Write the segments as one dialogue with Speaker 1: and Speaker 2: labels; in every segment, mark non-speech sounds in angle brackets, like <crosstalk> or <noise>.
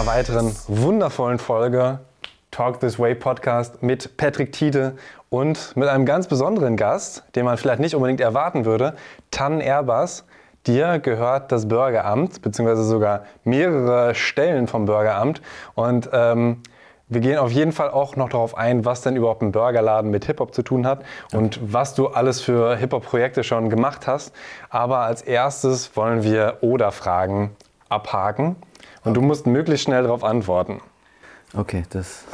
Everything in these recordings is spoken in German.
Speaker 1: einer weiteren wundervollen Folge Talk This Way Podcast mit Patrick Tiede und mit einem ganz besonderen Gast, den man vielleicht nicht unbedingt erwarten würde, Tan Erbas. Dir gehört das Bürgeramt, beziehungsweise sogar mehrere Stellen vom Bürgeramt. Und ähm, wir gehen auf jeden Fall auch noch darauf ein, was denn überhaupt ein Burgerladen mit Hip-Hop zu tun hat und was du alles für Hip-Hop-Projekte schon gemacht hast. Aber als erstes wollen wir Oder-Fragen abhaken und du musst möglichst schnell darauf antworten.
Speaker 2: Okay, das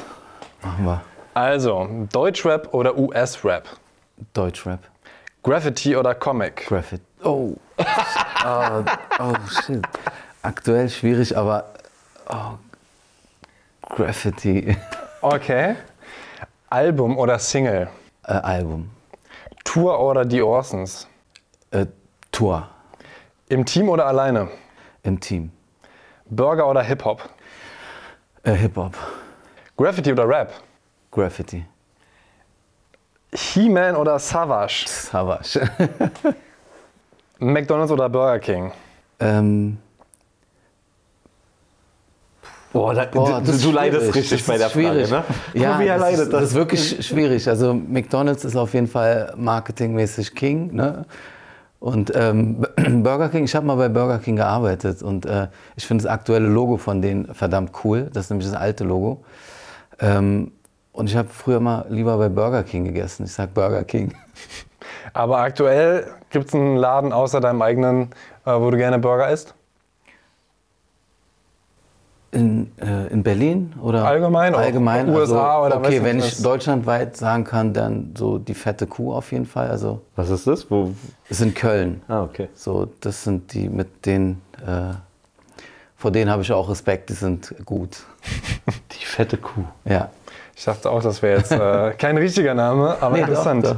Speaker 2: machen wir.
Speaker 1: Also, Deutschrap oder US-Rap?
Speaker 2: Deutschrap.
Speaker 1: Graffiti oder Comic?
Speaker 2: Graffiti. Oh. oh. <laughs> Oh, shit. Aktuell schwierig, aber. Oh. Graffiti. <laughs>
Speaker 1: Okay. Album oder Single?
Speaker 2: Äh, Album.
Speaker 1: Tour oder die Orsons?
Speaker 2: Äh, Tour.
Speaker 1: Im Team oder alleine?
Speaker 2: Im Team.
Speaker 1: Burger oder Hip-Hop?
Speaker 2: Äh, Hip-Hop.
Speaker 1: Graffiti oder Rap?
Speaker 2: Graffiti.
Speaker 1: He-Man oder Savage?
Speaker 2: Savage. <laughs>
Speaker 1: McDonald's oder Burger King?
Speaker 2: ähm,
Speaker 3: Boah, da,
Speaker 2: boah,
Speaker 3: du, du leidest richtig
Speaker 2: Das
Speaker 3: bei
Speaker 2: ist
Speaker 3: der
Speaker 2: schwierig.
Speaker 3: Frage, ne?
Speaker 2: Ja,
Speaker 3: er
Speaker 2: das,
Speaker 3: leidet.
Speaker 2: ist, das ist wirklich schwierig. Also McDonald's ist auf jeden Fall marketingmäßig King. Ne? Und ähm, <clears throat> Burger King, ich habe mal bei Burger King gearbeitet und äh, ich finde das aktuelle Logo von denen verdammt cool. Das ist nämlich das alte Logo. Ähm, und ich habe früher mal lieber bei Burger King gegessen. Ich sag Burger King. <laughs>
Speaker 1: Aber aktuell gibt es einen Laden außer deinem eigenen, äh, wo du gerne Burger isst?
Speaker 2: In, äh, in Berlin oder
Speaker 1: Allgemein auch?
Speaker 2: allgemein
Speaker 1: USA
Speaker 2: also,
Speaker 1: oder
Speaker 2: okay, wenn
Speaker 1: was?
Speaker 2: ich deutschlandweit sagen kann, dann so die fette Kuh auf jeden Fall. Also
Speaker 3: Was ist das? Wo?
Speaker 2: ist in Köln.
Speaker 3: Ah, okay.
Speaker 2: So, das sind die mit denen, äh, vor denen habe ich auch Respekt, die sind gut. <laughs>
Speaker 3: Die fette Kuh.
Speaker 2: Ja.
Speaker 1: Ich dachte auch, das wäre jetzt äh, kein richtiger Name, aber
Speaker 2: Nee, doch,
Speaker 1: interessant.
Speaker 2: doch.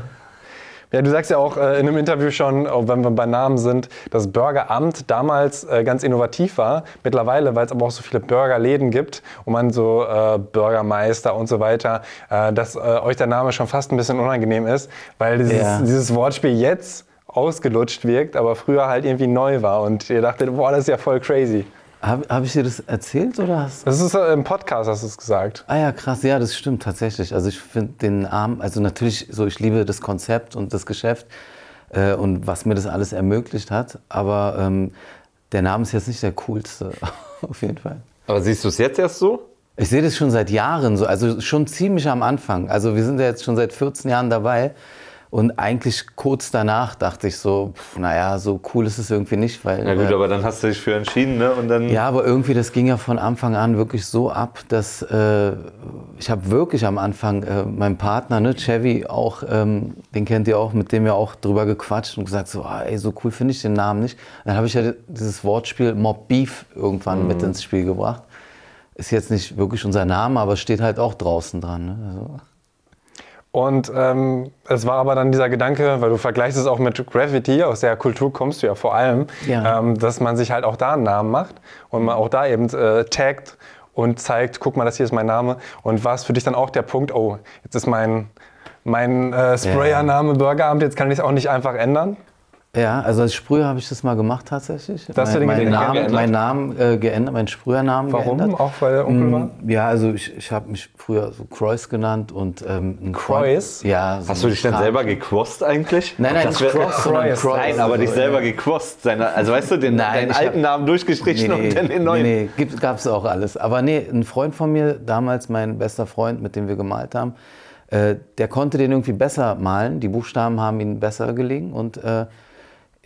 Speaker 1: Ja, du sagst ja auch äh, in einem Interview schon, auch wenn wir bei Namen sind, dass Burgeramt damals äh, ganz innovativ war. Mittlerweile, weil es aber auch so viele Burgerläden gibt und man so äh, Bürgermeister und so weiter, äh, dass äh, euch der Name schon fast ein bisschen unangenehm ist, weil dieses,
Speaker 2: Ja.
Speaker 1: dieses Wortspiel jetzt ausgelutscht wirkt, aber früher halt irgendwie neu war und ihr dachtet, boah, das ist ja voll crazy.
Speaker 2: Habe hab ich dir das erzählt oder hast
Speaker 1: Das ist äh, im Podcast, hast du es gesagt.
Speaker 2: Ah ja, krass, ja, das stimmt tatsächlich. Also ich finde den Namen, also natürlich so, ich liebe das Konzept und das Geschäft äh, und was mir das alles ermöglicht hat, aber ähm, der Name ist jetzt nicht der coolste, <laughs> auf jeden Fall.
Speaker 3: Aber siehst du es jetzt erst so?
Speaker 2: Ich sehe das schon seit Jahren so, also schon ziemlich am Anfang. Also wir sind ja jetzt schon seit 14 Jahren dabei und eigentlich kurz danach dachte ich so, pf, naja, so cool ist es irgendwie nicht, weil...
Speaker 3: Na gut,
Speaker 2: äh,
Speaker 3: aber dann hast du dich für entschieden, ne? Und dann.
Speaker 2: ja, aber irgendwie, das ging ja von Anfang an wirklich so ab, dass äh, ich habe wirklich am Anfang äh, meinem Partner, ne, Chevy, auch, ähm, den kennt ihr auch, mit dem ja auch drüber gequatscht und gesagt, so, ah, ey, so cool finde ich den Namen nicht. dann habe ich ja dieses Wortspiel Mob Beef irgendwann mit ins Spiel gebracht. Ist jetzt nicht wirklich unser Name, aber steht halt auch draußen dran. Ne? Also,
Speaker 1: Und ähm, es war aber dann dieser Gedanke, weil du vergleichst es auch mit Graffiti, aus der Kultur kommst du ja vor allem,
Speaker 2: Ja.
Speaker 1: ähm, dass man sich halt auch da einen Namen macht und man auch da eben äh, taggt und zeigt, guck mal, das hier ist mein Name. Und war es für dich dann auch der Punkt, oh, jetzt ist mein, mein äh, Sprayer-Name Burgeramt, jetzt kann ich es auch nicht einfach ändern?
Speaker 2: Ja, also als Sprüher habe ich das mal gemacht tatsächlich.
Speaker 1: den
Speaker 2: mein, mein
Speaker 1: den
Speaker 2: Namen,
Speaker 3: geändert?
Speaker 2: mein Namen äh, geändert, meinen Sprühernamen
Speaker 1: Warum?
Speaker 2: geändert.
Speaker 1: Auch weil der Onkel war?
Speaker 2: Mm, Ja, also ich, ich habe mich früher so Croix genannt und ähm? Freund- Ja. so
Speaker 3: Hast du dich dann selber gecrossed eigentlich?
Speaker 2: Nein, nein,
Speaker 3: Das
Speaker 2: nicht Cross, <laughs>
Speaker 1: Croix.
Speaker 2: Cross.
Speaker 3: Nein, aber dich selber gecrossed. Seine, also weißt du, den,
Speaker 2: Nein,
Speaker 3: deinen alten
Speaker 2: hab-
Speaker 3: Namen durchgestrichen und dann den neuen.
Speaker 2: Nee, nee, gab es auch alles. Aber nee, ein Freund von mir, damals mein bester Freund, mit dem wir gemalt haben, äh, der konnte den irgendwie besser malen. Die Buchstaben haben ihm besser gelegen und äh,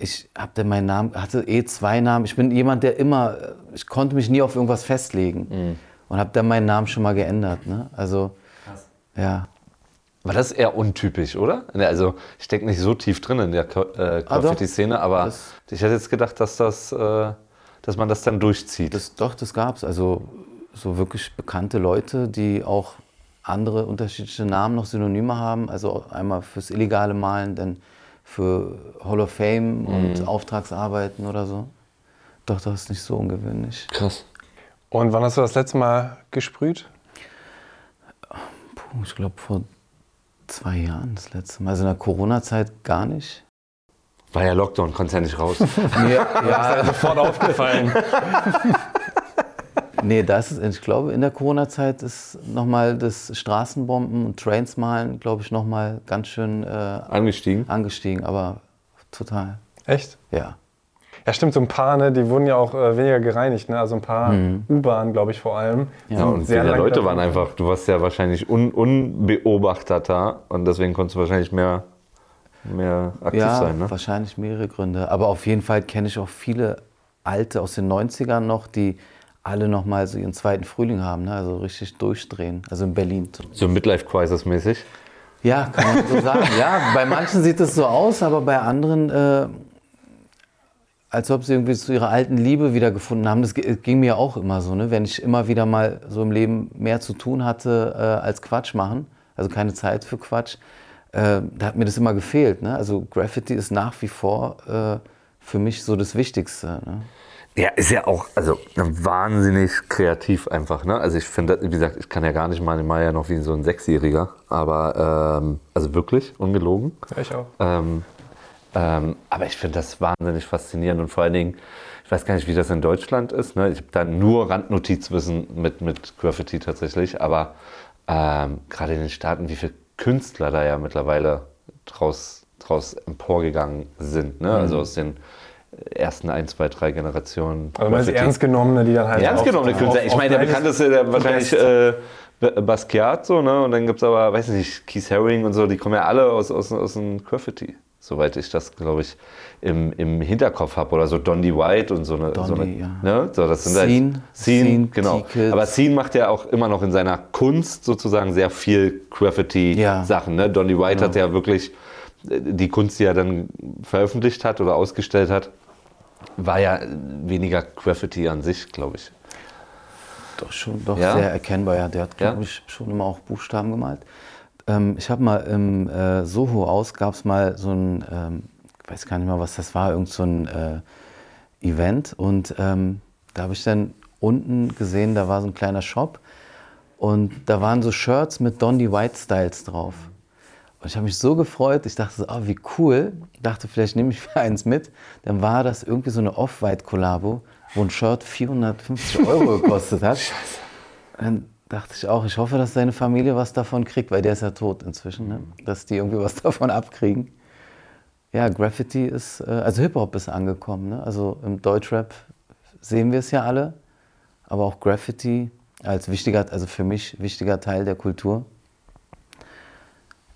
Speaker 2: ich hatte meinen Namen, hatte eh zwei Namen. Ich bin jemand, der immer, ich konnte mich nie auf irgendwas festlegen
Speaker 3: Mhm.
Speaker 2: und habe dann meinen Namen schon mal geändert. Ne? Also, ja.
Speaker 3: Aber das ist eher untypisch, oder? Ne, Also ich stecke nicht so tief drin in der äh,
Speaker 2: Ah.
Speaker 3: Graffiti-Szene, aber
Speaker 2: Das-
Speaker 3: ich hätte jetzt gedacht, dass, das, äh, dass man das dann durchzieht.
Speaker 2: Das, doch, das gab es. Also so wirklich bekannte Leute, die auch andere unterschiedliche Namen noch Synonyme haben. Also einmal fürs illegale Malen, dann für Hall of Fame und Auftragsarbeiten oder so. Doch, das ist nicht so ungewöhnlich.
Speaker 3: Krass.
Speaker 1: Und wann hast du das letzte Mal gesprüht?
Speaker 2: Puh, ich glaube vor zwei Jahren das letzte Mal. Also in der Corona-Zeit gar nicht.
Speaker 3: War ja Lockdown, konntest ja nicht raus.
Speaker 2: Mir, <laughs> ja,
Speaker 1: Sofort aufgefallen. <laughs>
Speaker 2: Nee, das ist, ich glaube, in der Corona-Zeit ist nochmal das Straßenbomben und Trains malen, glaube ich, nochmal ganz schön äh,
Speaker 3: Angestiegen?
Speaker 2: angestiegen, aber total,
Speaker 1: Echt?
Speaker 2: ja.
Speaker 1: Ja, stimmt, so ein paar, ne, die wurden ja auch äh, weniger gereinigt. Ne? Also ein paar U-Bahnen, glaube ich, vor allem.
Speaker 2: Ja,
Speaker 3: und
Speaker 1: sehr
Speaker 3: viele Leute waren einfach, du warst ja wahrscheinlich un, unbeobachteter und deswegen konntest du wahrscheinlich mehr, mehr aktiv
Speaker 2: Ja,
Speaker 3: sein. Ne?
Speaker 2: wahrscheinlich mehrere Gründe. Aber auf jeden Fall kenne ich auch viele Alte aus den 90ern noch, die alle nochmal so ihren zweiten Frühling haben, ne? also richtig durchdrehen. Also in Berlin.
Speaker 3: So Midlife-Crisis-mäßig.
Speaker 2: Ja, kann man so sagen. Ja, bei manchen sieht es so aus, aber bei anderen, äh, als ob sie irgendwie zu ihrer alten Liebe wiedergefunden haben. Das ging mir auch immer so, ne? wenn ich immer wieder mal so im Leben mehr zu tun hatte äh, als Quatsch machen, also keine Zeit für Quatsch, äh, da hat mir das immer gefehlt. Ne? Also Graffiti ist nach wie vor äh, für mich so das Wichtigste. Ne?
Speaker 3: Ja, ist ja auch also wahnsinnig kreativ einfach. Ne? Also ich finde, wie gesagt, ich kann ja gar nicht mal ja noch wie so ein Sechsjähriger, aber ähm, also wirklich ungelogen.
Speaker 1: Ja, ich auch.
Speaker 3: Ähm, ähm, aber ich finde das wahnsinnig faszinierend und vor allen Dingen, ich weiß gar nicht, wie das in Deutschland ist. Ne? Ich habe da nur Randnotizwissen mit, mit Graffiti tatsächlich, aber ähm, gerade in den Staaten, wie viele Künstler da ja mittlerweile draus, draus emporgegangen sind. Ne? Also aus den ersten ein, zwei, drei Generationen.
Speaker 1: Also meinst du
Speaker 3: Graffiti.
Speaker 1: ernst genommene, die dann halt.
Speaker 3: Ernst genommene Künstler. Ich meine, der bekannteste der wahrscheinlich äh, Basquiat so, ne? Und dann gibt es aber, weiß nicht, Keith Haring und so, die kommen ja alle aus, aus, aus dem Graffiti. Soweit ich das, glaube ich, im, im Hinterkopf habe. Oder so Dondi White und so eine. so eine
Speaker 2: Dondi, ja.
Speaker 3: ne? so, das sind
Speaker 2: Scene,
Speaker 3: halt, Scene,
Speaker 2: Scene,
Speaker 3: genau. Aber Scene macht ja auch immer noch in seiner Kunst sozusagen sehr viel Graffiti-Sachen.
Speaker 2: Ja.
Speaker 3: Ne? Donny White hat ja wirklich äh, die Kunst, die er dann veröffentlicht hat oder ausgestellt hat, war ja weniger Graffiti an sich, glaube ich.
Speaker 2: Doch schon, doch
Speaker 3: Ja?
Speaker 2: sehr erkennbar. Ja, der hat,
Speaker 3: Ja?
Speaker 2: glaube ich, schon immer auch Buchstaben gemalt. Ähm, ich habe mal im äh, Soho aus, gab es mal so ein, ähm, ich weiß gar nicht mal, was das war, irgend so ein äh, Event. Und ähm, da habe ich dann unten gesehen, da war so ein kleiner Shop. Und da waren so Shirts mit Dondi White Styles drauf. Und ich habe mich so gefreut, ich dachte so, ah, wie cool. Ich dachte, vielleicht nehme ich eins mit. Dann war das irgendwie so eine Off-White-Kollabo, wo ein Shirt 450 Euro gekostet hat. <laughs> Dann dachte ich auch, ich hoffe, dass seine Familie was davon kriegt, weil der ist ja tot inzwischen, ne? dass die irgendwie was <laughs> davon abkriegen. Ja, Graffiti ist, äh, also Hip-Hop ist angekommen. Ne? Also im Deutschrap sehen wir es ja alle, aber auch Graffiti als wichtiger, also für mich wichtiger Teil der Kultur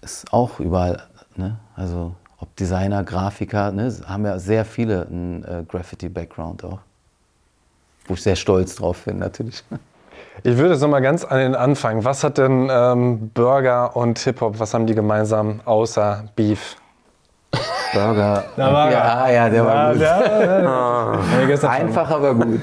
Speaker 2: ist auch überall. Ne? Also ob Designer, Grafiker, ne? haben ja sehr viele einen äh, Graffiti-Background auch. Wo ich sehr stolz drauf bin, natürlich.
Speaker 1: Ich würde jetzt nochmal ganz an den Anfang. Was hat denn ähm, Burger und Hip-Hop, was haben die gemeinsam außer Beef?
Speaker 2: Burger. <laughs>
Speaker 1: Da war
Speaker 2: ja,
Speaker 1: er.
Speaker 2: ah, ja, der war gut. <laughs>
Speaker 1: Ja, gestern schon.
Speaker 2: Einfach, aber gut.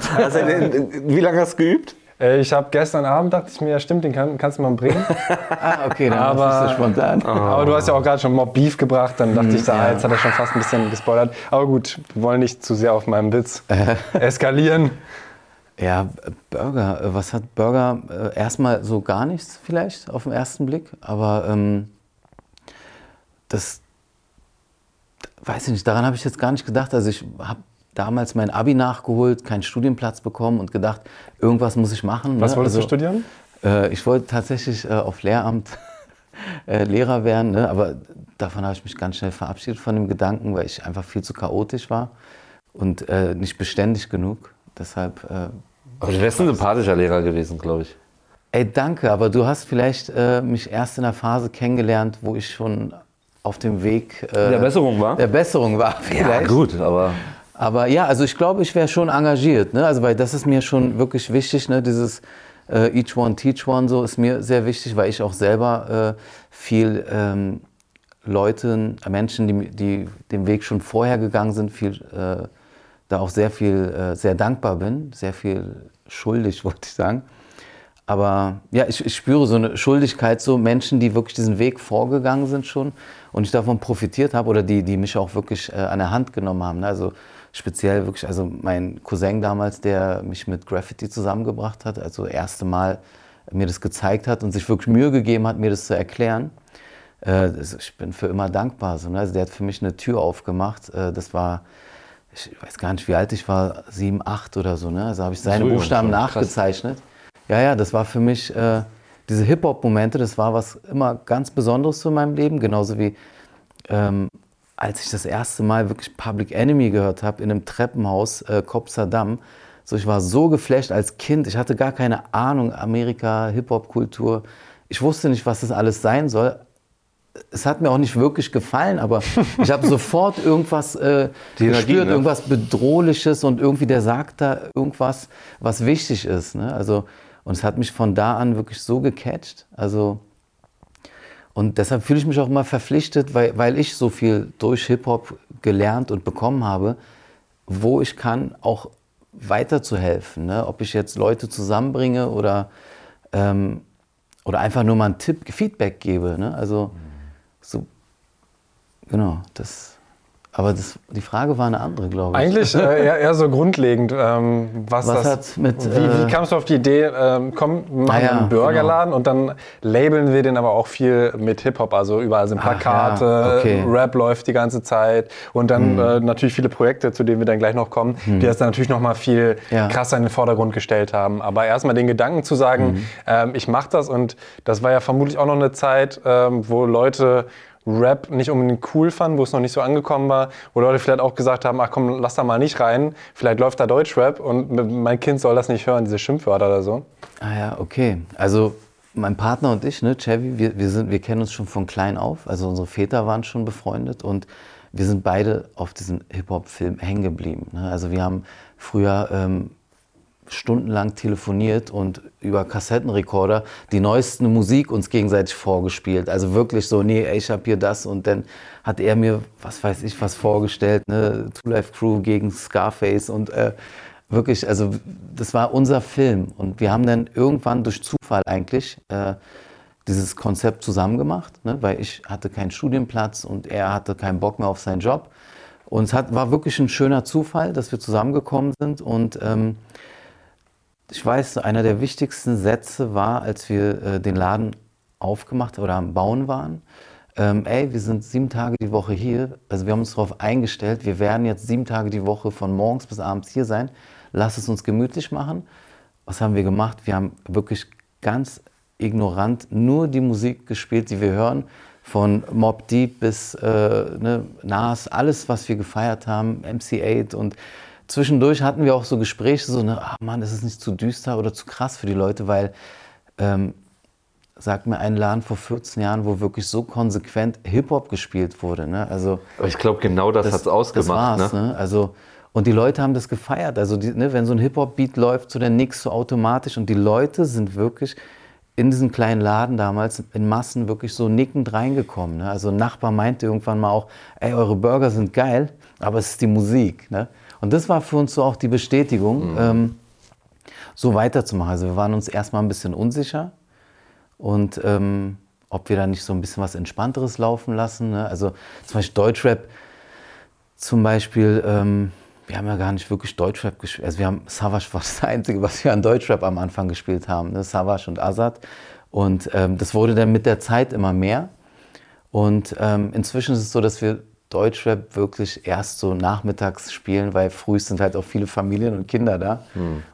Speaker 3: wie lange hast du geübt?
Speaker 1: Äh, Ich habe gestern Abend, dachte ich mir, ja stimmt, den kann, kannst du mal bringen. <laughs>
Speaker 2: Ah, okay, dann
Speaker 1: Aber-
Speaker 2: aber, so spontan. <laughs>
Speaker 1: Aber du hast ja auch gerade schon Mob Beef gebracht, dann dachte ich, so, ah, jetzt hat er schon fast ein bisschen gespoilert. Aber gut, wir wollen nicht zu sehr auf meinem Witz <laughs> eskalieren.
Speaker 2: Ja, Burger. äh, Was hat Burger? Äh, erstmal so gar nichts vielleicht auf den ersten Blick, aber ähm, das weiß ich nicht, daran habe ich jetzt gar nicht gedacht. Also ich habe damals mein Abi nachgeholt, keinen Studienplatz bekommen und gedacht, irgendwas muss ich machen.
Speaker 1: Was
Speaker 2: ne?
Speaker 1: wolltest du
Speaker 2: Also,
Speaker 1: studieren?
Speaker 2: Äh, ich wollte tatsächlich äh, auf Lehramt <laughs> äh, Lehrer werden, ne? aber davon habe ich mich ganz schnell verabschiedet von dem Gedanken, weil ich einfach viel zu chaotisch war und äh, nicht beständig genug. Deshalb äh,
Speaker 3: Aber du wärst ein sympathischer Lehrer gewesen, glaube ich.
Speaker 2: Ey, danke, aber du hast vielleicht äh, mich erst in der Phase kennengelernt, wo ich schon auf dem Weg äh,
Speaker 3: Der Besserung war?
Speaker 2: der Besserung war. Vielleicht.
Speaker 3: gut, aber
Speaker 2: Aber ja, also ich glaube, ich wäre schon engagiert, ne? Also weil das ist mir schon wirklich wichtig, ne? Dieses äh, Each One Teach One so ist mir sehr wichtig, weil ich auch selber äh, viel ähm, Leuten, Menschen, die, die den Weg schon vorher gegangen sind, viel äh, da auch sehr viel, äh, sehr dankbar bin, sehr viel schuldig, <laughs> wollte ich sagen. Aber ja, ich, ich spüre so eine Schuldigkeit, so Menschen, die wirklich diesen Weg vorgegangen sind schon und ich davon profitiert habe oder die, die mich auch wirklich äh, an der Hand genommen haben. Ne? Also speziell wirklich, also mein Cousin damals, der mich mit Graffiti zusammengebracht hat, also das erste Mal mir das gezeigt hat und sich wirklich Mühe gegeben hat, mir das zu erklären. Äh, ich bin für immer dankbar. So, ne? Also der hat für mich eine Tür aufgemacht. Äh, das war ich weiß gar nicht, wie alt ich war, sieben, acht oder so. Ne? Also habe ich seine
Speaker 3: So
Speaker 2: Buchstaben
Speaker 3: krass.
Speaker 2: nachgezeichnet. Ja, ja, das war für mich, äh, diese Hip-Hop-Momente, das war was immer ganz Besonderes für meinem Leben. Genauso wie ähm, als ich das erste Mal wirklich Public Enemy gehört habe in einem Treppenhaus, äh, Kopsterdam. So, ich war so geflasht als Kind. Ich hatte gar keine Ahnung, Amerika, Hip-Hop-Kultur. Ich wusste nicht, was das alles sein soll. Es hat mir auch nicht wirklich gefallen, aber <laughs> ich habe sofort irgendwas äh,
Speaker 3: Die Energie,
Speaker 2: gespürt,
Speaker 3: ne?
Speaker 2: irgendwas Bedrohliches und irgendwie der sagt da irgendwas, was wichtig ist. Ne? Also, und es hat mich von da an wirklich so gecatcht. Also, und deshalb fühle ich mich auch immer verpflichtet, weil, weil ich so viel durch Hip-Hop gelernt und bekommen habe, wo ich kann, auch weiterzuhelfen. Ne? Ob ich jetzt Leute zusammenbringe oder, ähm, oder einfach nur mal einen Tipp, Feedback gebe. Ne? Also so, genau, das. Aber das, die Frage war eine andere, glaube ich.
Speaker 1: Eigentlich äh, <laughs> eher, eher so grundlegend. Ähm, was
Speaker 2: Was
Speaker 1: das,
Speaker 2: mit,
Speaker 1: wie, wie
Speaker 2: äh,
Speaker 1: kamst du auf die Idee, ähm, komm, machen
Speaker 2: Ah ja,
Speaker 1: einen Burgerladen und dann labeln wir den aber auch viel mit Hip-Hop. Also überall sind
Speaker 2: Ach ja,
Speaker 1: Plakate,
Speaker 2: okay.
Speaker 1: Rap läuft die ganze Zeit und dann äh, natürlich viele Projekte, zu denen wir dann gleich noch kommen, die das dann natürlich noch mal viel
Speaker 2: Ja.
Speaker 1: krasser in den Vordergrund gestellt haben. Aber erstmal den Gedanken zu sagen, ähm, ich mache das und das war ja vermutlich auch noch eine Zeit, ähm, wo Leute Rap nicht unbedingt cool fanden, wo es noch nicht so angekommen war, wo Leute vielleicht auch gesagt haben, ach komm, lass da mal nicht rein, vielleicht läuft da Deutschrap und mein Kind soll das nicht hören, diese Schimpfwörter oder so.
Speaker 2: Ah ja, okay. Also mein Partner und ich, ne, Chevy, wir, wir, sind, wir kennen uns schon von klein auf. Also unsere Väter waren schon befreundet und wir sind beide auf diesen Hip-Hop-Film hängen geblieben. Ne? Also wir haben früher ähm, stundenlang telefoniert und über Kassettenrekorder die neuesten Musik uns gegenseitig vorgespielt. Also wirklich so, nee, ich hab hier das und dann hat er mir, was weiß ich, was vorgestellt, ne? Two Life Crew gegen Scarface und äh, wirklich, also das war unser Film und wir haben dann irgendwann durch Zufall eigentlich äh, dieses Konzept zusammen gemacht, ne? weil ich hatte keinen Studienplatz und er hatte keinen Bock mehr auf seinen Job. Und es hat, war wirklich ein schöner Zufall, dass wir zusammengekommen sind und ähm, ich weiß, einer der wichtigsten Sätze war, als wir äh, den Laden aufgemacht oder am Bauen waren. Ähm, ey, wir sind sieben Tage die Woche hier. Also wir haben uns darauf eingestellt, wir werden jetzt sieben Tage die Woche von morgens bis abends hier sein. Lass es uns gemütlich machen. Was haben wir gemacht? Wir haben wirklich ganz ignorant nur die Musik gespielt, die wir hören. Von Mob Deep bis äh, ne, Nas, alles, was wir gefeiert haben, MC8 und zwischendurch hatten wir auch so Gespräche, so, ne, ah Mann, ist es nicht zu düster oder zu krass für die Leute, weil, ähm, sagt mir ein Laden vor 14 Jahren, wo wirklich so konsequent Hip-Hop gespielt wurde, ne? also
Speaker 3: Aber ich glaube, genau das, hat's ausgemacht.
Speaker 2: das war's,
Speaker 3: ne?
Speaker 2: ne? Also, und die Leute haben das gefeiert. Also, die, ne, wenn so ein Hip-Hop-Beat läuft, so dann nix so automatisch. Und die Leute sind wirklich in diesen kleinen Laden damals in Massen wirklich so nickend reingekommen. Ne? Also, ein Nachbar meinte irgendwann mal auch: Ey, eure Burger sind geil, aber es ist die Musik. Ne? Und das war für uns so auch die Bestätigung, ähm, so weiterzumachen. Also, wir waren uns erstmal ein bisschen unsicher. Und ähm, ob wir da nicht so ein bisschen was Entspannteres laufen lassen. Ne? Also, zum Beispiel Deutschrap zum Beispiel, ähm, wir haben ja gar nicht wirklich Deutschrap gespielt. Also wir haben Savage war das <laughs> Einzige, was wir an Deutschrap am Anfang gespielt haben, ne? Savage und Azad. Und ähm, das wurde dann mit der Zeit immer mehr. Und ähm, inzwischen ist es so, dass wir Deutschrap wirklich erst so nachmittags spielen, weil früh sind halt auch viele Familien und Kinder da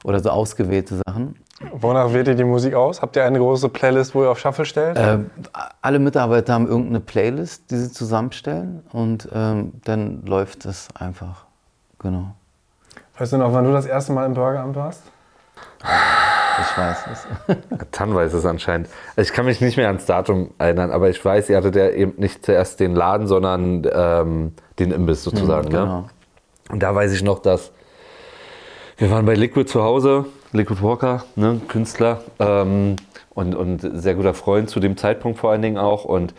Speaker 2: oder so ausgewählte Sachen.
Speaker 1: Wonach wählt ihr die Musik aus? Habt ihr eine große Playlist, wo ihr auf Shuffle stellt?
Speaker 2: Ähm, alle Mitarbeiter haben irgendeine Playlist, die sie zusammenstellen und ähm, dann läuft es einfach. Genau.
Speaker 1: Weißt du noch, wann du das erste Mal im Burgeramt warst?
Speaker 2: Ich weiß es. <laughs>
Speaker 3: Tan weiß es anscheinend. Also ich kann mich nicht mehr ans Datum erinnern, aber ich weiß, ihr hattet ja eben nicht zuerst den Laden, sondern ähm, den Imbiss sozusagen. Ne?
Speaker 2: genau.
Speaker 3: Und da weiß ich noch, dass wir waren bei Liquid zu Hause, Liquid Walker, ne, Künstler ähm, und, und sehr guter Freund zu dem Zeitpunkt vor allen Dingen auch. Und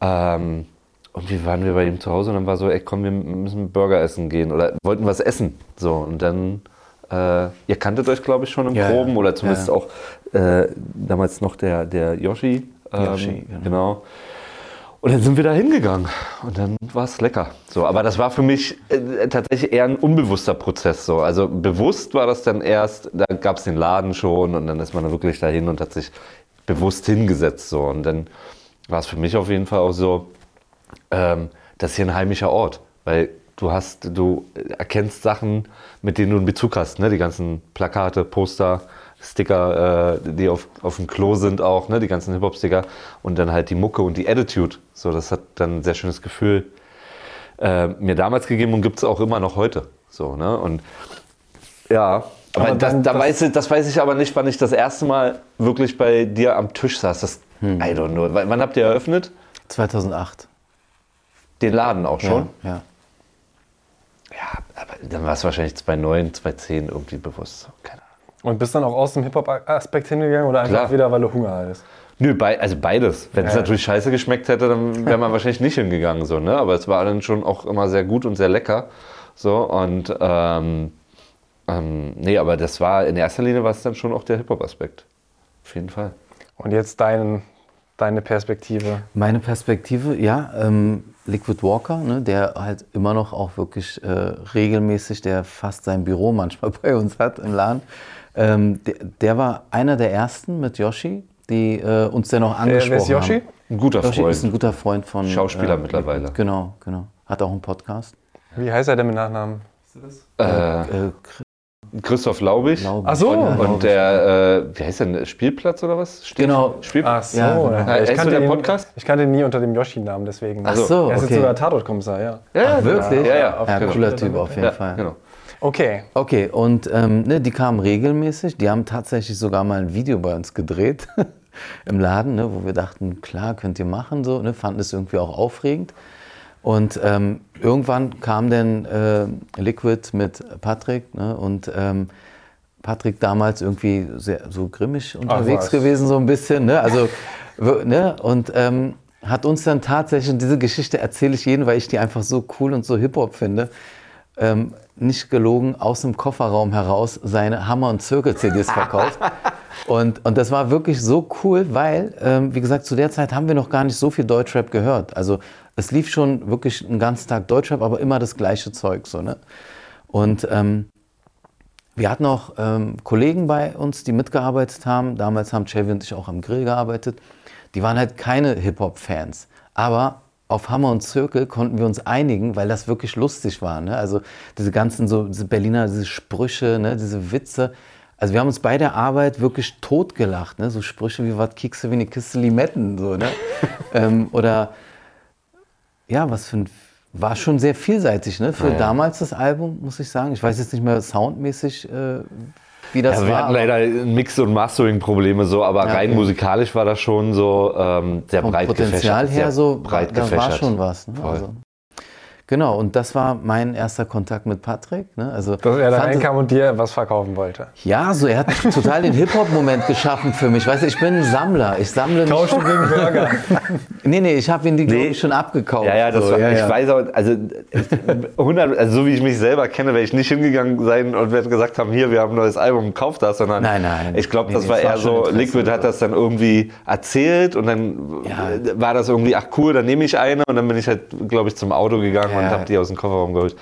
Speaker 3: ähm, irgendwie waren wir bei ihm zu Hause und dann war so, ey komm, wir müssen Burger essen gehen oder wollten was essen. So und dann, äh, ihr kanntet euch glaube ich schon im
Speaker 2: Ja,
Speaker 3: Proben
Speaker 2: ja.
Speaker 3: oder zumindest
Speaker 2: Ja,
Speaker 3: auch äh, damals noch der, der Yoshi. Ähm,
Speaker 2: Yoshi, genau.
Speaker 3: genau. Und dann sind wir da hingegangen und dann war es lecker. So, aber das war für mich äh, tatsächlich eher ein unbewusster Prozess. So. Also bewusst war das dann erst, da gab es den Laden schon und dann ist man da wirklich dahin und hat sich bewusst hingesetzt. So. Und dann war es für mich auf jeden Fall auch so, ähm, das ist hier ein heimischer Ort. Weil du hast, du erkennst Sachen, mit denen du einen Bezug hast, ne? Die ganzen Plakate, Poster, Sticker, äh, die auf, auf dem Klo sind auch, ne? Die ganzen Hip-Hop-Sticker und dann halt die Mucke und die Attitude. So, das hat dann ein sehr schönes Gefühl äh, mir damals gegeben und gibt es auch immer noch heute. So, ne? Und ja, aber,
Speaker 1: Aber
Speaker 3: das,
Speaker 1: dann-
Speaker 3: da
Speaker 1: das-
Speaker 3: weiß ich, das weiß ich aber nicht, wann ich das erste Mal wirklich bei dir am Tisch saß. Das,
Speaker 2: Hm.
Speaker 3: I don't know. Wann wann habt ihr eröffnet?
Speaker 2: 2008.
Speaker 3: Den Laden auch schon?
Speaker 2: Ja, ja.
Speaker 3: Ja, aber dann war es wahrscheinlich 2009, 2010 irgendwie bewusst. Keine Ahnung.
Speaker 1: Und bist dann auch aus dem Hip-Hop-Aspekt hingegangen oder einfach
Speaker 3: Klar.
Speaker 1: wieder, weil du Hunger hattest?
Speaker 3: Nö, bei, also beides. Wenn es
Speaker 1: Ja.
Speaker 3: natürlich scheiße geschmeckt hätte, dann wäre man <laughs> wahrscheinlich nicht hingegangen. So, ne? Aber es war dann schon auch immer sehr gut und sehr lecker. So, und ähm, ähm, nee, aber das war in erster Linie war es dann schon auch der Hip-Hop-Aspekt. Auf jeden Fall.
Speaker 1: Und jetzt dein, deine Perspektive.
Speaker 2: Meine Perspektive, ja, ähm, Liquid Walker, ne, der halt immer noch auch wirklich äh, regelmäßig, der fast sein Büro manchmal <laughs> bei uns hat im Laden. Ähm, der, der war einer der ersten mit Yoshi, die äh, uns dann auch
Speaker 1: Äh,
Speaker 2: angesprochen
Speaker 1: wer ist Yoshi?
Speaker 2: haben.
Speaker 3: Ein guter
Speaker 2: Yoshi
Speaker 3: Freund.
Speaker 2: ist ein guter Freund von.
Speaker 3: Schauspieler mittlerweile.
Speaker 2: Genau, genau. Hat auch einen Podcast.
Speaker 1: Wie heißt er denn mit Nachnamen?
Speaker 3: Äh,
Speaker 2: Äh,
Speaker 3: Christoph Laubig.
Speaker 2: Glaube
Speaker 1: Ach so. Und
Speaker 3: der, äh, wie heißt der, denn? Spielplatz oder was? Spiel
Speaker 2: Genau.
Speaker 3: Spielplatz.
Speaker 1: Ach so.
Speaker 2: Ja, genau.
Speaker 1: ja.
Speaker 3: Heißt
Speaker 1: Ich, kannte
Speaker 3: der
Speaker 1: ihn,
Speaker 3: Podcast?
Speaker 1: ich kannte ihn nie unter dem Yoshi-Namen, deswegen.
Speaker 2: Ach so,
Speaker 1: Er ist jetzt
Speaker 2: okay.
Speaker 1: sogar Tatortkommissar, ja.
Speaker 3: Ja,
Speaker 2: Ach, wirklich?
Speaker 3: Ja, ja.
Speaker 1: auf
Speaker 2: Ja,
Speaker 1: genau.
Speaker 2: cooler Typ auf jeden
Speaker 3: ja,
Speaker 2: Fall.
Speaker 3: genau.
Speaker 1: Okay.
Speaker 2: Okay, und ähm, ne, die kamen regelmäßig. Die haben tatsächlich sogar mal ein Video bei uns gedreht <laughs> im Laden, ne, wo wir dachten, klar, könnt ihr machen, so, ne, fanden es irgendwie auch aufregend. Und ähm, irgendwann kam dann äh, Liquid mit Patrick ne, und ähm, Patrick damals irgendwie sehr, so grimmig unterwegs gewesen, so ein bisschen. Ne? Also, ne? Und ähm, hat uns dann tatsächlich, diese Geschichte erzähle ich jedem, weil ich die einfach so cool und so Hip-Hop finde, ähm, nicht gelogen, aus dem Kofferraum heraus seine Hammer- und Zirkel-CDs verkauft. <laughs> Und, und das war wirklich so cool, weil, ähm, wie gesagt, zu der Zeit haben wir noch gar nicht so viel Deutschrap gehört. Also es lief schon wirklich einen ganzen Tag Deutschrap, aber immer das gleiche Zeug. So, ne? Und ähm, wir hatten auch ähm, Kollegen bei uns, die mitgearbeitet haben. Damals haben Chevy und ich auch am Grill gearbeitet. Die waren halt keine Hip-Hop-Fans. Aber auf Hammer und Zirkel konnten wir uns einigen, weil das wirklich lustig war. Ne? Also diese ganzen so diese Berliner, diese Sprüche, ne? diese Witze. Also wir haben uns bei der Arbeit wirklich totgelacht. Ne? So Sprüche wie, was kiekst du wie eine Kiste Limetten? So, ne? <laughs> ähm, oder ja, was für ein. War schon sehr vielseitig, ne? Für
Speaker 3: Ja, ja.
Speaker 2: damals das Album, muss ich sagen. Ich weiß jetzt nicht mehr soundmäßig, äh, wie das
Speaker 3: wir
Speaker 2: war.
Speaker 3: hatten leider Mix- und Mastering-Probleme so, aber
Speaker 2: Ja,
Speaker 3: rein
Speaker 2: okay.
Speaker 3: musikalisch war das schon so ähm, sehr
Speaker 2: vom
Speaker 3: breit
Speaker 2: Potenzial
Speaker 3: gefächert.
Speaker 2: her so,
Speaker 3: breit
Speaker 2: da war
Speaker 3: gefächert.
Speaker 2: schon was. Ne? Also, genau, und das war mein erster Kontakt mit Patrick. Ne? Also,
Speaker 1: Dass er da reinkam und dir was verkaufen wollte.
Speaker 2: Ja, so er hat total den Hip-Hop-Moment geschaffen für mich. Weißt du, ich bin ein Sammler. Ich sammle.
Speaker 1: Tauschen gegen Burger. <laughs>
Speaker 2: Nee, nee, ich habe ihn die,
Speaker 3: Nee.
Speaker 2: ich, schon abgekauft.
Speaker 3: Ja, ja, das
Speaker 2: so,
Speaker 3: war,
Speaker 2: ja,
Speaker 3: ich
Speaker 2: ja.
Speaker 3: weiß auch, also, ich- 100, also so wie ich mich selber kenne, wäre ich nicht hingegangen sein und werde gesagt haben, hier, wir haben ein neues Album, kauf das, sondern
Speaker 2: Nein, nein.
Speaker 3: ich glaube,
Speaker 2: Nee,
Speaker 3: das
Speaker 2: nee,
Speaker 3: war
Speaker 2: war
Speaker 3: eher
Speaker 2: schon
Speaker 3: so, Liquid hat das dann irgendwie erzählt und dann
Speaker 2: Ja.
Speaker 3: war das irgendwie, ach cool, dann nehme ich eine und dann bin ich halt, glaube ich, zum Auto gegangen
Speaker 2: Ja.
Speaker 3: und habe die aus dem Kofferraum geholt.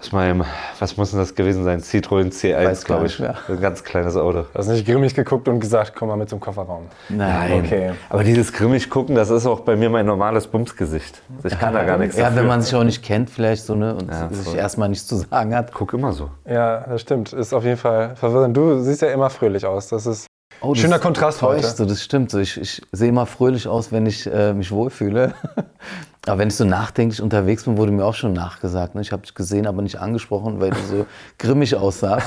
Speaker 3: Aus meinem, was muss denn das gewesen sein? Citroën C1,
Speaker 2: Weiß gar
Speaker 3: glaube ich.
Speaker 2: mehr.
Speaker 3: Ein ganz kleines Auto.
Speaker 1: Du hast nicht grimmig geguckt und gesagt, komm mal mit zum Kofferraum.
Speaker 2: Nein.
Speaker 1: Okay.
Speaker 3: Aber dieses grimmig gucken, das ist auch bei mir mein normales Bumsgesicht. Also ich kann da gar nichts
Speaker 2: Ja,
Speaker 3: dafür.
Speaker 2: wenn man sich auch nicht kennt, vielleicht so, ne? Und
Speaker 3: Ja,
Speaker 2: sich
Speaker 3: voll.
Speaker 2: erstmal nichts zu sagen hat.
Speaker 3: guck immer so.
Speaker 1: Ja, das stimmt. Ist auf jeden Fall verwirrend. Du siehst ja immer fröhlich aus. Das ist
Speaker 2: Oh, das
Speaker 1: Schöner Kontrast
Speaker 2: täuscht
Speaker 1: heute.
Speaker 2: So, das stimmt. So, ich, ich sehe immer fröhlich aus, wenn ich äh, mich wohlfühle. <laughs> aber wenn ich so nachdenklich unterwegs bin, wurde mir auch schon nachgesagt. Ne? Ich habe dich gesehen, aber nicht angesprochen, weil du so <laughs> grimmig aussahst.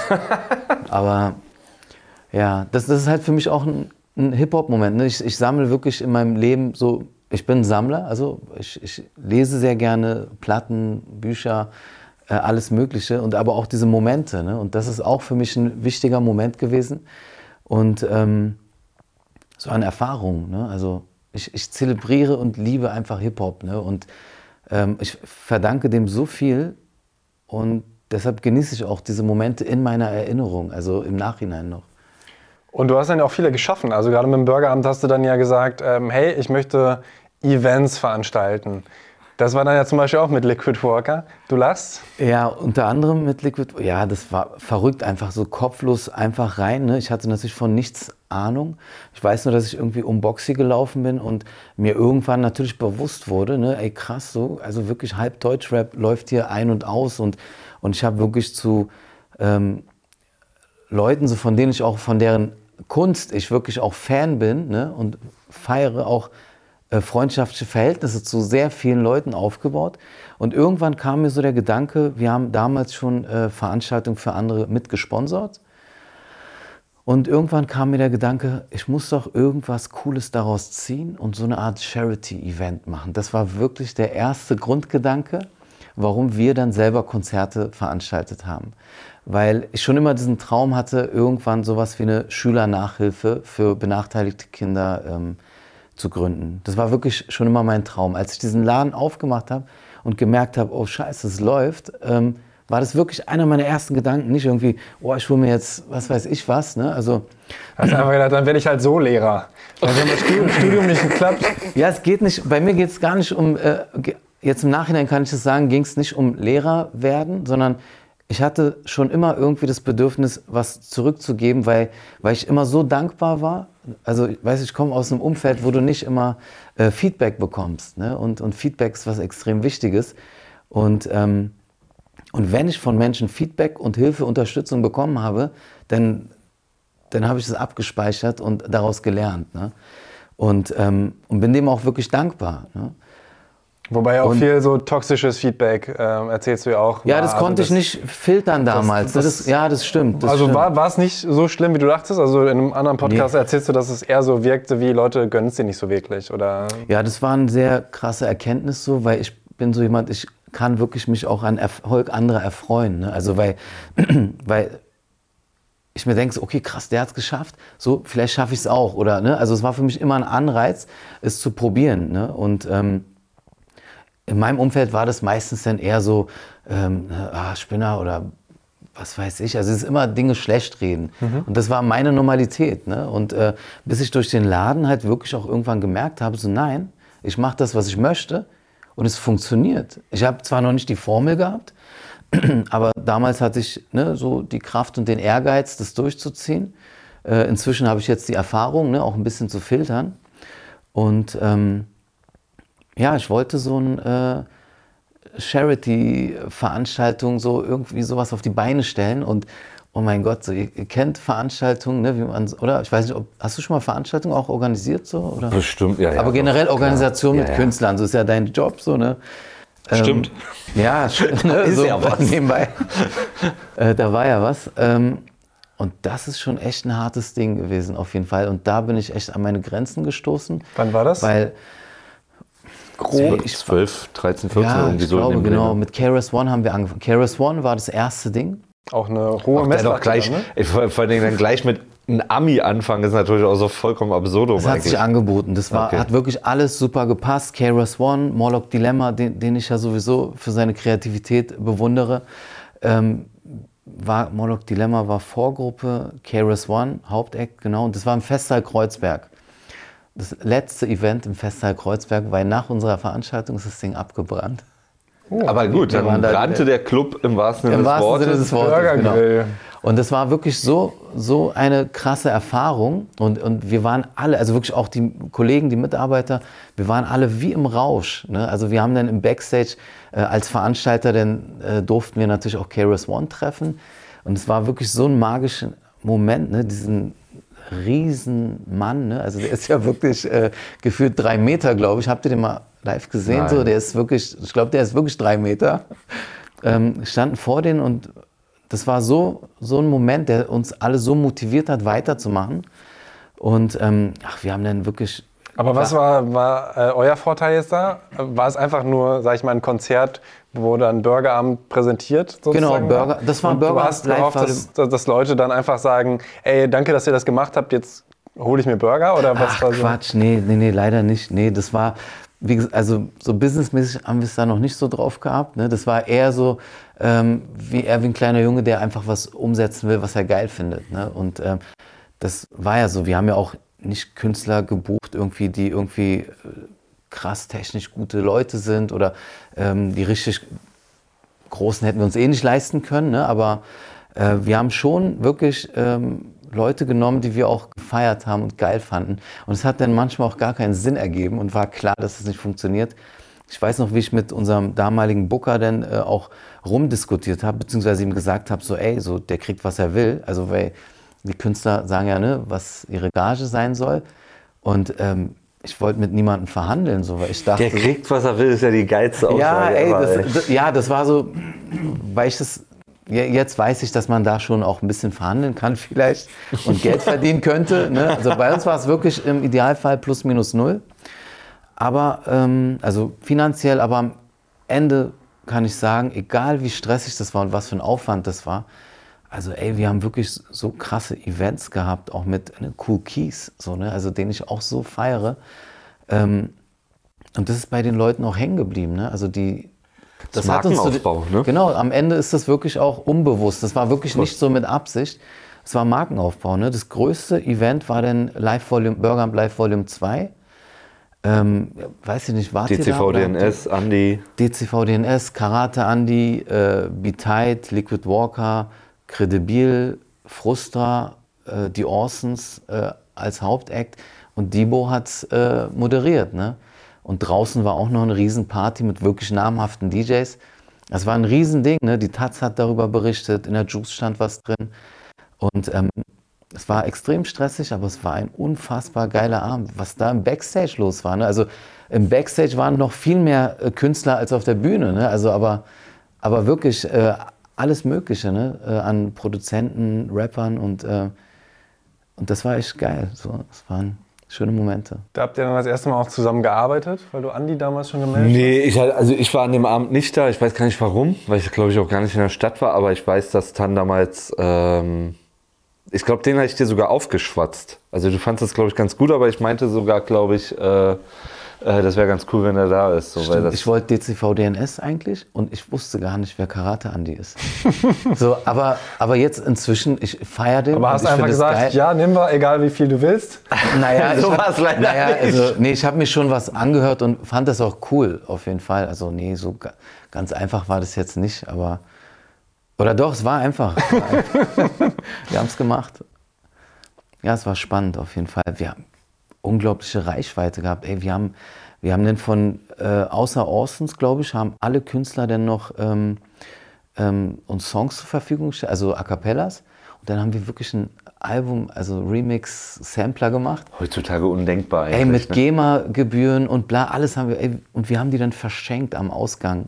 Speaker 2: aber ja, das, das ist halt für mich auch ein, ein Hip-Hop-Moment. Ne? Ich, ich sammle wirklich in meinem Leben so, ich bin ein Sammler, also ich, ich lese sehr gerne Platten, Bücher, äh, alles Mögliche und aber auch diese Momente. Ne? Und das ist auch für mich ein wichtiger Moment gewesen. Und ähm, so eine Erfahrung. Ne? Also ich, ich zelebriere und liebe einfach Hip-Hop. Ne? Und ähm, ich verdanke dem so viel und deshalb genieße ich auch diese Momente in meiner Erinnerung, also im Nachhinein noch.
Speaker 1: Und du hast dann ja auch viele geschaffen. Also gerade mit dem Burgeramt hast du dann ja gesagt, ähm, hey, ich möchte Events veranstalten. Das war dann ja zum Beispiel auch mit Liquid Walker. Du lachst?
Speaker 2: Ja, unter anderem mit Liquid. Ja, das war verrückt, einfach so kopflos einfach rein. Ne? Ich hatte natürlich von nichts Ahnung. Ich weiß nur, dass ich irgendwie um Boxy gelaufen bin und mir irgendwann natürlich bewusst wurde, ne, ey krass, so, also wirklich halb Deutschrap läuft hier ein und aus und, und ich habe wirklich zu ähm, Leuten, so von denen ich auch von deren Kunst ich wirklich auch Fan bin ne, und feiere auch freundschaftliche Verhältnisse zu sehr vielen Leuten aufgebaut. Und irgendwann kam mir so der Gedanke, wir haben damals schon äh, Veranstaltungen für andere mitgesponsert. Und irgendwann kam mir der Gedanke, ich muss doch irgendwas Cooles daraus ziehen und so eine Art Charity-Event machen. Das war wirklich der erste Grundgedanke, warum wir dann selber Konzerte veranstaltet haben. Weil ich schon immer diesen Traum hatte, irgendwann sowas wie eine Schülernachhilfe für benachteiligte Kinder ähm, zu gründen. Das war wirklich schon immer mein Traum. Als ich diesen Laden aufgemacht habe und gemerkt habe, oh scheiße, es läuft, ähm, war das wirklich einer meiner ersten Gedanken. Nicht irgendwie, oh, ich hole mir jetzt, was weiß ich was. Ne? Also,
Speaker 1: Hast du einfach gedacht, dann werde ich halt so Lehrer. <laughs> Wenn das Studium, Studium nicht geklappt.
Speaker 2: Ja, es geht nicht, bei mir geht es gar nicht um, äh, jetzt im Nachhinein kann ich das sagen, ging es nicht um Lehrer werden, sondern ich hatte schon immer irgendwie das Bedürfnis, was zurückzugeben, weil, weil ich immer so dankbar war. Also, ich weiß, ich komme aus einem Umfeld, wo du nicht immer äh, Feedback bekommst. Ne? Und, und Feedback ist was extrem Wichtiges. Und, ähm, und wenn ich von Menschen Feedback und Hilfe, Unterstützung bekommen habe, dann, dann habe ich es abgespeichert und daraus gelernt. Ne? Und, ähm, und bin dem auch wirklich dankbar. Ne?
Speaker 1: Wobei auch und, viel so toxisches Feedback äh, erzählst du ja auch.
Speaker 2: Ja, das konnte das, ich nicht filtern damals. Das, das, ja, das stimmt.
Speaker 1: also
Speaker 2: stimmt.
Speaker 1: war es nicht so schlimm, wie du dachtest? Also in einem anderen Podcast nee. erzählst du, dass es eher so wirkte, wie Leute gönnen es dir nicht so wirklich, oder?
Speaker 2: Ja, das war eine sehr krasse Erkenntnis so, weil ich bin so jemand, ich kann wirklich mich auch an Erfolg anderer erfreuen. Ne? Also weil, <clears throat> weil ich mir denke, okay, krass, der hat es geschafft, so vielleicht schaffe ich es auch. Oder, ne? Also es war für mich immer ein Anreiz, es zu probieren. Ne? Und ähm, in meinem Umfeld war das meistens dann eher so, ähm, ah, Spinner oder was weiß ich. Also es ist immer Dinge schlecht reden. Mhm. Und das war meine Normalität. Ne? Und äh, bis ich durch den Laden halt wirklich auch irgendwann gemerkt habe, so nein, ich mache das, was ich möchte und es funktioniert. Ich habe zwar noch nicht die Formel gehabt, <clears throat> aber damals hatte ich ne, so die Kraft und den Ehrgeiz, das durchzuziehen. Äh, inzwischen habe ich jetzt die Erfahrung, ne, auch ein bisschen zu filtern. Und ähm, ja, ich wollte so eine äh, Charity-Veranstaltung, so irgendwie sowas auf die Beine stellen und Oh mein Gott, so, ihr, ihr kennt Veranstaltungen, ne, wie man, oder? Ich weiß nicht, ob, hast du schon mal Veranstaltungen auch organisiert so? Oder?
Speaker 3: Bestimmt, ja. ja
Speaker 2: Aber generell Organisation mit ja, ja. Künstlern, so ist ja dein Job, so, ne?
Speaker 3: Stimmt.
Speaker 2: Ähm, ja, <laughs> ne,
Speaker 3: ist so, ja was. <laughs>
Speaker 2: Nebenbei. äh, da war ja was. Ähm, und das ist schon echt ein hartes Ding gewesen, auf jeden Fall. Und da bin ich echt an meine Grenzen gestoßen.
Speaker 1: Wann war das?
Speaker 2: Weil
Speaker 3: grob. 12, 13, 14,
Speaker 2: ja, irgendwie ich so. Glaube, genau, mit KRS One haben wir angefangen. KRS One war das erste Ding.
Speaker 1: Auch eine hohe
Speaker 3: Messlatte. Gleich, ne? vor, allem dann gleich mit einem Ami anfangen, ist natürlich auch so vollkommen absurd.
Speaker 2: Das hat sich angeboten. Das war, okay. hat wirklich alles super gepasst. KRS One, Morlock Dilemma, den, den ich ja sowieso für seine Kreativität bewundere. Ähm, war, Morlock Dilemma war Vorgruppe, KRS One, Hauptakt, genau. Und das war im Festsaal Kreuzberg das letzte Event im Festsaal Kreuzberg, weil nach unserer Veranstaltung ist das Ding abgebrannt.
Speaker 3: Oh, Aber gut, dann brannte der Club im wahrsten Sinne
Speaker 2: des Wortes. Sinne des Wortes
Speaker 1: genau.
Speaker 2: Und das war wirklich so, so eine krasse Erfahrung. Und, und wir waren alle, also wirklich auch die Kollegen, die Mitarbeiter, wir waren alle wie im Rausch. Ne? Also wir haben dann im Backstage äh, als Veranstalter, dann äh, durften wir natürlich auch KRS One treffen. Und es war wirklich so ein magischer Moment, ne? diesen Riesenmann. Ne? Also der ist ja wirklich äh, gefühlt drei Meter, glaube ich. Habt ihr den mal live gesehen? So, der ist wirklich, ich glaube, der ist wirklich drei Meter. Ähm, standen vor denen und das war so, so ein Moment, der uns alle so motiviert hat, weiterzumachen. Und ähm, ach, wir haben dann wirklich
Speaker 1: aber was war, war äh, euer Vorteil jetzt da? War es einfach nur, sag ich mal, ein Konzert, wo dann Burgerabend präsentiert?
Speaker 2: Genau, Burger, das war ein Burger.
Speaker 1: Du hast gehofft, dass, dass, Leute dann einfach sagen, ey, danke, dass ihr das gemacht habt, jetzt hole ich mir Burger oder was
Speaker 2: Ach, war so? Quatsch, nee, nee, nee, leider nicht. Nee, das war, wie gesagt, also so businessmäßig haben wir es da noch nicht so drauf gehabt. Ne? Das war eher so ähm, wie er wie ein kleiner Junge, der einfach was umsetzen will, was er geil findet. Ne? Und ähm, das war ja so. Wir haben ja auch nicht Künstler gebucht, irgendwie, die irgendwie äh, krass technisch gute Leute sind oder ähm, die richtig großen hätten wir uns eh nicht leisten können, ne? aber äh, wir haben schon wirklich ähm, Leute genommen, die wir auch gefeiert haben und geil fanden. Und es hat dann manchmal auch gar keinen Sinn ergeben und war klar, dass es nicht funktioniert. Ich weiß noch, wie ich mit unserem damaligen Booker dann äh, auch rumdiskutiert habe, beziehungsweise ihm gesagt habe, so ey, so der kriegt, was er will. Also weil die Künstler sagen ja, ne, was ihre Gage sein soll. Und ähm, ich wollte mit niemandem verhandeln, so, weil ich dachte.
Speaker 3: Der kriegt, was er will, ist ja die geilste Aussage.
Speaker 2: Ja, ey,
Speaker 3: ever,
Speaker 2: das, das, ja, das war so, weil ich das. Jetzt weiß ich, dass man da schon auch ein bisschen verhandeln kann vielleicht und <laughs> Geld verdienen könnte. Ne? Also bei uns war es wirklich im Idealfall plus minus null. Aber, ähm, also finanziell, aber am Ende kann ich sagen, egal wie stressig das war und was für ein Aufwand das war, also ey, wir haben wirklich so krasse Events gehabt, auch mit ne, Cool Keys, so, ne? also den ich auch so feiere. Ähm, und das ist bei den Leuten auch hängen geblieben. Ne? Also die,
Speaker 3: Das
Speaker 2: hat uns
Speaker 3: Markenaufbau, ne?
Speaker 2: Genau, am Ende ist das wirklich auch unbewusst. Das war wirklich nicht so mit Absicht. Es war Markenaufbau. Ne? Das größte Event war dann Live Volume, Burger Live Volume 2. Ähm, weiß ich nicht, da?
Speaker 3: DCV? DNS, Andi.
Speaker 2: DCV DNS, Karate Andy, äh, Be Tight, Liquid Walker, Credibil, Frustra, äh, die Orsons äh, als Hauptact und Debo hat äh, moderiert. Ne? Und draußen war auch noch eine Riesenparty mit wirklich namhaften DJs. Das war ein Riesending. Ne? Die Taz hat darüber berichtet, in der Juice stand was drin. Und ähm, es war extrem stressig, aber es war ein unfassbar geiler Abend, was da im Backstage los war. Ne? Also im Backstage waren noch viel mehr äh, Künstler als auf der Bühne. Ne? Also aber, aber wirklich äh, alles Mögliche ne? äh, an Produzenten, Rappern und, äh, und das war echt geil. So, das waren schöne Momente.
Speaker 1: Da habt ihr dann das erste Mal auch zusammen gearbeitet, weil du Andi damals schon gemeldet
Speaker 3: Nee, ich, halt- also ich war an dem Abend nicht da. Ich weiß gar nicht warum, weil ich glaube ich auch gar nicht in der Stadt war. Aber ich weiß, dass Tan damals, ähm, ich glaube, den hatte ich dir sogar aufgeschwatzt. Also du fandest das glaube ich ganz gut, aber ich meinte sogar, glaube ich, äh, äh, das wäre ganz cool, wenn er da ist. So, das,
Speaker 2: ich wollte DCV DNS eigentlich und ich wusste gar nicht, wer Karate Andy ist. <laughs> so, aber, aber jetzt inzwischen, ich feiere den.
Speaker 1: Aber hast
Speaker 2: ich
Speaker 1: einfach
Speaker 2: es
Speaker 1: gesagt, ja, nimm wir, egal wie viel du willst.
Speaker 2: Naja, <laughs>
Speaker 3: So
Speaker 2: ich
Speaker 3: war's
Speaker 2: hab,
Speaker 3: leider
Speaker 2: naja,
Speaker 3: nicht.
Speaker 2: also, nee, ich habe mir schon was angehört und fand das auch cool, auf jeden Fall. Also, nee, so ga- ganz einfach war das jetzt nicht, aber. Oder doch, es war einfach. Es war einfach. <laughs> Wir haben es gemacht. Ja, es war spannend, auf jeden Fall. Wir haben unglaubliche Reichweite gehabt. Ey, wir haben, wir haben dann von, äh, außer Orsons, glaube ich, haben alle Künstler dann noch ähm, ähm, uns Songs zur Verfügung gestellt, also A Cappellas. Und dann haben wir wirklich ein Album, also Remix, Sampler gemacht.
Speaker 3: heutzutage undenkbar.
Speaker 2: Ey, mit
Speaker 3: ne?
Speaker 2: GEMA-Gebühren und bla, alles haben wir, ey, und wir haben die dann verschenkt am Ausgang.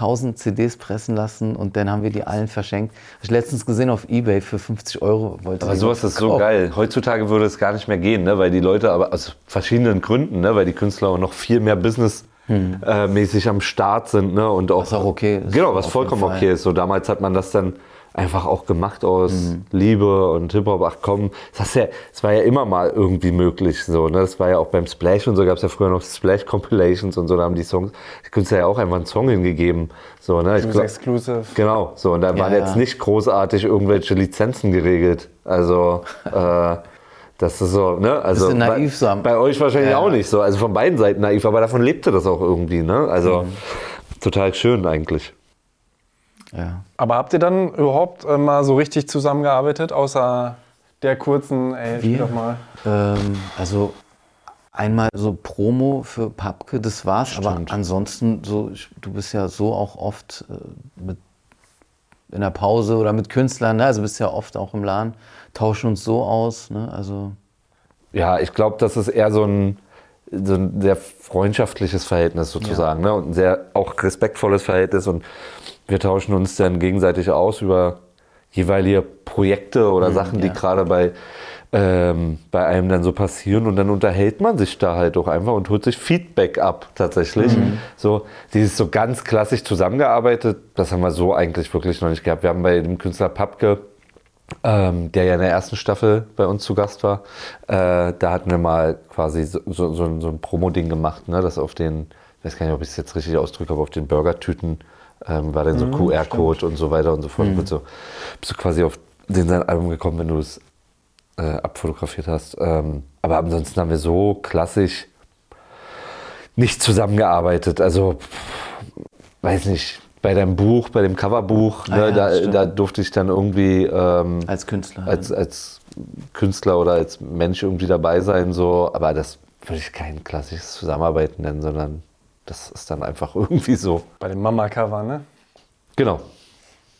Speaker 2: 1000 CDs pressen lassen und dann haben wir die allen verschenkt. Hab ich letztens gesehen auf Ebay für 50 Euro. Wollte
Speaker 3: Aber sowas ist so geil. Heutzutage würde es gar nicht mehr gehen, ne? weil die Leute aber aus verschiedenen Gründen, ne? weil die Künstler auch noch viel mehr businessmäßig am Start sind ne? und auch,
Speaker 2: Was auch okay ist,
Speaker 3: Genau, was vollkommen okay ist. So damals hat man das dann einfach auch gemacht aus
Speaker 2: Mhm.
Speaker 3: Liebe und Hip Hop. Ach komm, das, ja, das war ja immer mal irgendwie möglich. So, ne? Das war ja auch beim Splash und so gab es ja früher noch Splash Compilations und so. Da haben die Songs, die Künstler ja auch einfach einen Song hingegeben. So, ne? Ich glaub-
Speaker 1: Exclusive.
Speaker 3: Genau, so und da waren
Speaker 2: Ja,
Speaker 3: jetzt
Speaker 2: ja.
Speaker 3: nicht großartig irgendwelche Lizenzen geregelt. Also <laughs> äh, das ist so, ne? Also bei, bei euch wahrscheinlich
Speaker 2: Ja.
Speaker 3: auch nicht so. Also von beiden Seiten naiv, aber davon lebte das auch irgendwie, ne? Also
Speaker 2: Mhm.
Speaker 3: total schön eigentlich.
Speaker 2: Ja.
Speaker 1: Aber habt ihr dann überhaupt äh, mal so richtig zusammengearbeitet, außer der kurzen, ey,
Speaker 2: Wir?
Speaker 1: doch mal.
Speaker 2: Ähm, also einmal so Promo für Papke, das war's. Aber
Speaker 3: Stimmt.
Speaker 2: ansonsten, so, ich- du bist ja so auch oft äh, mit, in der Pause oder mit Künstlern, ne? also bist ja oft auch im Laden, tauschen uns so aus. Ne? Also
Speaker 3: Ja, ich glaube, das ist eher so ein, so ein sehr freundschaftliches Verhältnis sozusagen ne? und ein sehr auch respektvolles Verhältnis und wir tauschen uns dann gegenseitig aus über jeweilige Projekte oder Sachen, die
Speaker 2: ja.
Speaker 3: gerade bei, ähm, bei einem dann so passieren und dann unterhält man sich da halt auch einfach und holt sich Feedback ab tatsächlich. So dieses so ganz klassisch zusammengearbeitet, das haben wir so eigentlich wirklich noch nicht gehabt. Wir haben bei dem Künstler Papke ähm, der ja in der ersten Staffel bei uns zu Gast war, äh, da hatten wir mal quasi so, so, so, ein- so ein Promo-Ding gemacht, ne, das auf den, ich weiß gar nicht, ob ich es jetzt richtig ausdrücke, aber auf den Burgertüten ähm, war dann so QR-Code und so weiter und so fort. Und so, bist du quasi auf den sein Album gekommen, wenn du es äh, abfotografiert hast. Ähm, aber ansonsten haben wir so klassisch nicht zusammengearbeitet. Also, weiß nicht, bei deinem Buch, bei dem Coverbuch,
Speaker 2: Ah
Speaker 3: ne,
Speaker 2: ja,
Speaker 3: da, da durfte ich dann irgendwie ähm,
Speaker 2: Als Künstler.
Speaker 3: als, als Künstler oder als Mensch irgendwie dabei sein, so, aber das würde ich kein klassisches Zusammenarbeiten nennen, sondern das ist dann einfach <laughs> irgendwie so.
Speaker 1: Bei dem Mama-Cover, ne?
Speaker 3: Genau.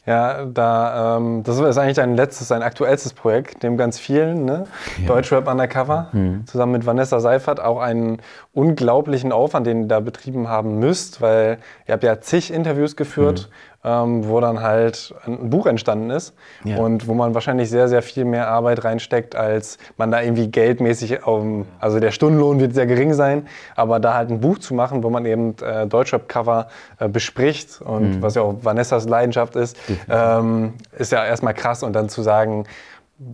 Speaker 1: Ja, da, ähm, das ist eigentlich dein letztes, dein aktuellstes Projekt, dem ganz vielen, ne? Deutschrap Undercover, zusammen mit Vanessa Seifert, auch einen unglaublichen Aufwand, den ihr da betrieben haben müsst, weil ihr habt ja zig Interviews geführt, ähm, wo dann halt ein Buch entstanden ist
Speaker 2: Ja.
Speaker 1: und wo man wahrscheinlich sehr, sehr viel mehr Arbeit reinsteckt, als man da irgendwie geldmäßig, auf, also der Stundenlohn wird sehr gering sein, aber da halt ein Buch zu machen, wo man eben äh, Deutschrap-Cover äh, bespricht und was ja auch Vanessas Leidenschaft ist, ähm, ist ja erstmal krass und dann zu sagen,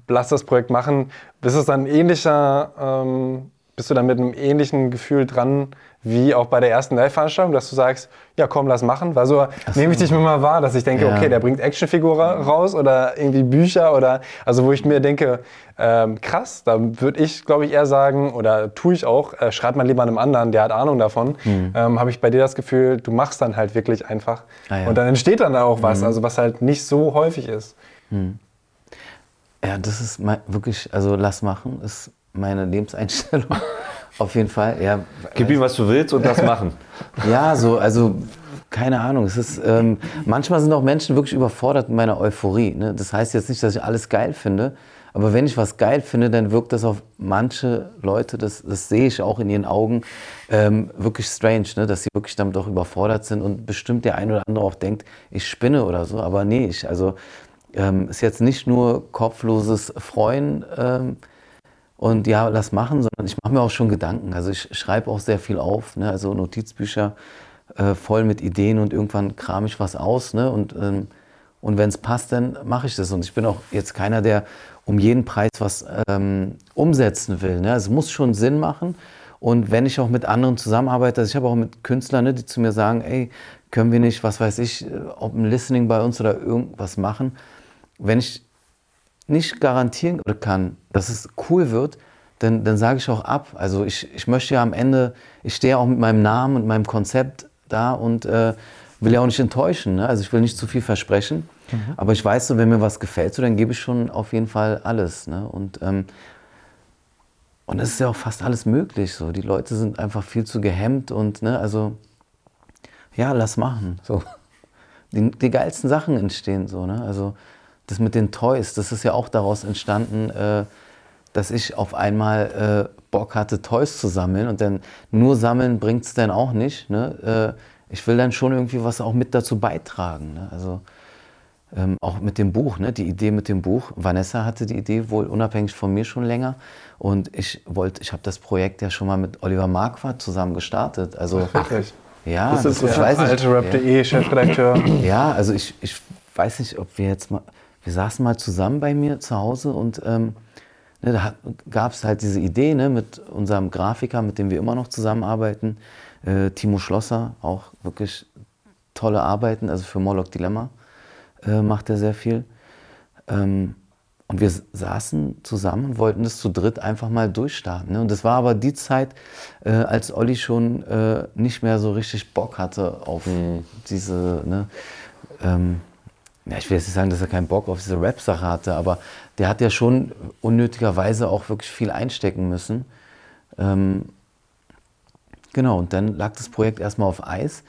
Speaker 1: lass das Projekt machen, ist es dann ähnlicher, ähm, bist du dann mit einem ähnlichen Gefühl dran, wie auch bei der ersten Live-Veranstaltung, dass du sagst, ja komm, lass machen, weil so nehme ich dich mir mal wahr, dass ich denke,
Speaker 2: Ja.
Speaker 1: okay, der bringt Actionfigur ra- raus oder irgendwie Bücher oder, also wo ich mir denke, ähm, krass, da würde ich, glaube ich, eher sagen, oder tue ich auch, äh, schreib mal lieber einem anderen, der hat Ahnung davon, ähm, habe ich bei dir das Gefühl, du machst dann halt wirklich einfach
Speaker 2: Ah ja.
Speaker 1: und dann entsteht dann auch was, also was halt nicht so häufig ist.
Speaker 2: Ja, das ist mein, wirklich, also lass machen, ist meine Lebenseinstellung. <laughs> Auf jeden Fall. Ja,
Speaker 3: Gib ihm, was du willst und das machen. <laughs>
Speaker 2: ja so, also keine Ahnung. Es ist, ähm, manchmal sind auch Menschen wirklich überfordert mit meiner Euphorie. Ne? Das heißt jetzt nicht, dass ich alles geil finde, aber wenn ich was geil finde, dann wirkt das auf manche Leute, das, das sehe ich auch in ihren Augen, ähm, wirklich strange, ne? dass sie wirklich damit auch überfordert sind und bestimmt der ein oder andere auch denkt, ich spinne oder so. Aber nee, ich, also ähm, ist jetzt nicht nur kopfloses Freuen. Und ja, lass machen, sondern ich mache mir auch schon Gedanken. Also ich schreibe auch sehr viel auf, ne? also Notizbücher äh, voll mit Ideen und irgendwann kram ich was aus. Ne? Und, ähm, und wenn es passt, dann mache ich das. Und ich bin auch jetzt keiner, der um jeden Preis was ähm, umsetzen will. Ne? Es muss schon Sinn machen. Und wenn ich auch mit anderen zusammenarbeite, also ich habe auch mit Künstlern, ne, die zu mir sagen, ey, können wir nicht, was weiß ich, äh, ob ein Listening bei uns oder irgendwas machen. Wenn ich nicht garantieren kann, dass es cool wird, dann, dann sage ich auch ab. Also ich, ich möchte ja am Ende, ich stehe auch mit meinem Namen und meinem Konzept da und äh, will ja auch nicht enttäuschen. Ne? Also ich will nicht zu viel versprechen. Aber ich weiß so, wenn mir was gefällt, so, dann gebe ich schon auf jeden Fall alles. Ne? Und, ähm, und es ist ja auch fast alles möglich. So. Die Leute sind einfach viel zu gehemmt und ne, also ja, lass machen. So. Die, die geilsten Sachen entstehen so. Ne? Also das mit den Toys, das ist ja auch daraus entstanden, äh, dass ich auf einmal äh, Bock hatte, Toys zu sammeln. Und dann nur sammeln bringt es dann auch nicht. Ne? Äh, ich will dann schon irgendwie was auch mit dazu beitragen. Ne? Also ähm, auch mit dem Buch, ne? die Idee mit dem Buch. Vanessa hatte die Idee wohl unabhängig von mir schon länger. Und ich wollte, ich habe das Projekt ja schon mal mit Oliver Marquardt zusammen gestartet. Also
Speaker 1: Wirklich?
Speaker 2: ja,
Speaker 3: Das ist
Speaker 2: ich weiß nicht.
Speaker 1: Alterap.de, Chefredakteur.
Speaker 2: Ja, also ich, ich weiß nicht, ob wir jetzt mal, wir saßen mal zusammen bei mir zu Hause und ähm, ne, da gab es halt diese Idee ne, mit unserem Grafiker, mit dem wir immer noch zusammenarbeiten, äh, Timo Schlosser, auch wirklich tolle Arbeiten, also für Moloch Dilemma äh, macht er sehr viel. Ähm, und wir saßen zusammen und wollten das zu dritt einfach mal durchstarten. Ne? Und das war aber die Zeit, äh, als Olli schon äh, nicht mehr so richtig Bock hatte auf diese, ne, ähm, ja, ich will jetzt nicht sagen, dass er keinen Bock auf diese Rap-Sache hatte, aber der hat ja schon unnötigerweise auch wirklich viel einstecken müssen. Ähm, genau, und dann lag das Projekt erstmal auf Eis,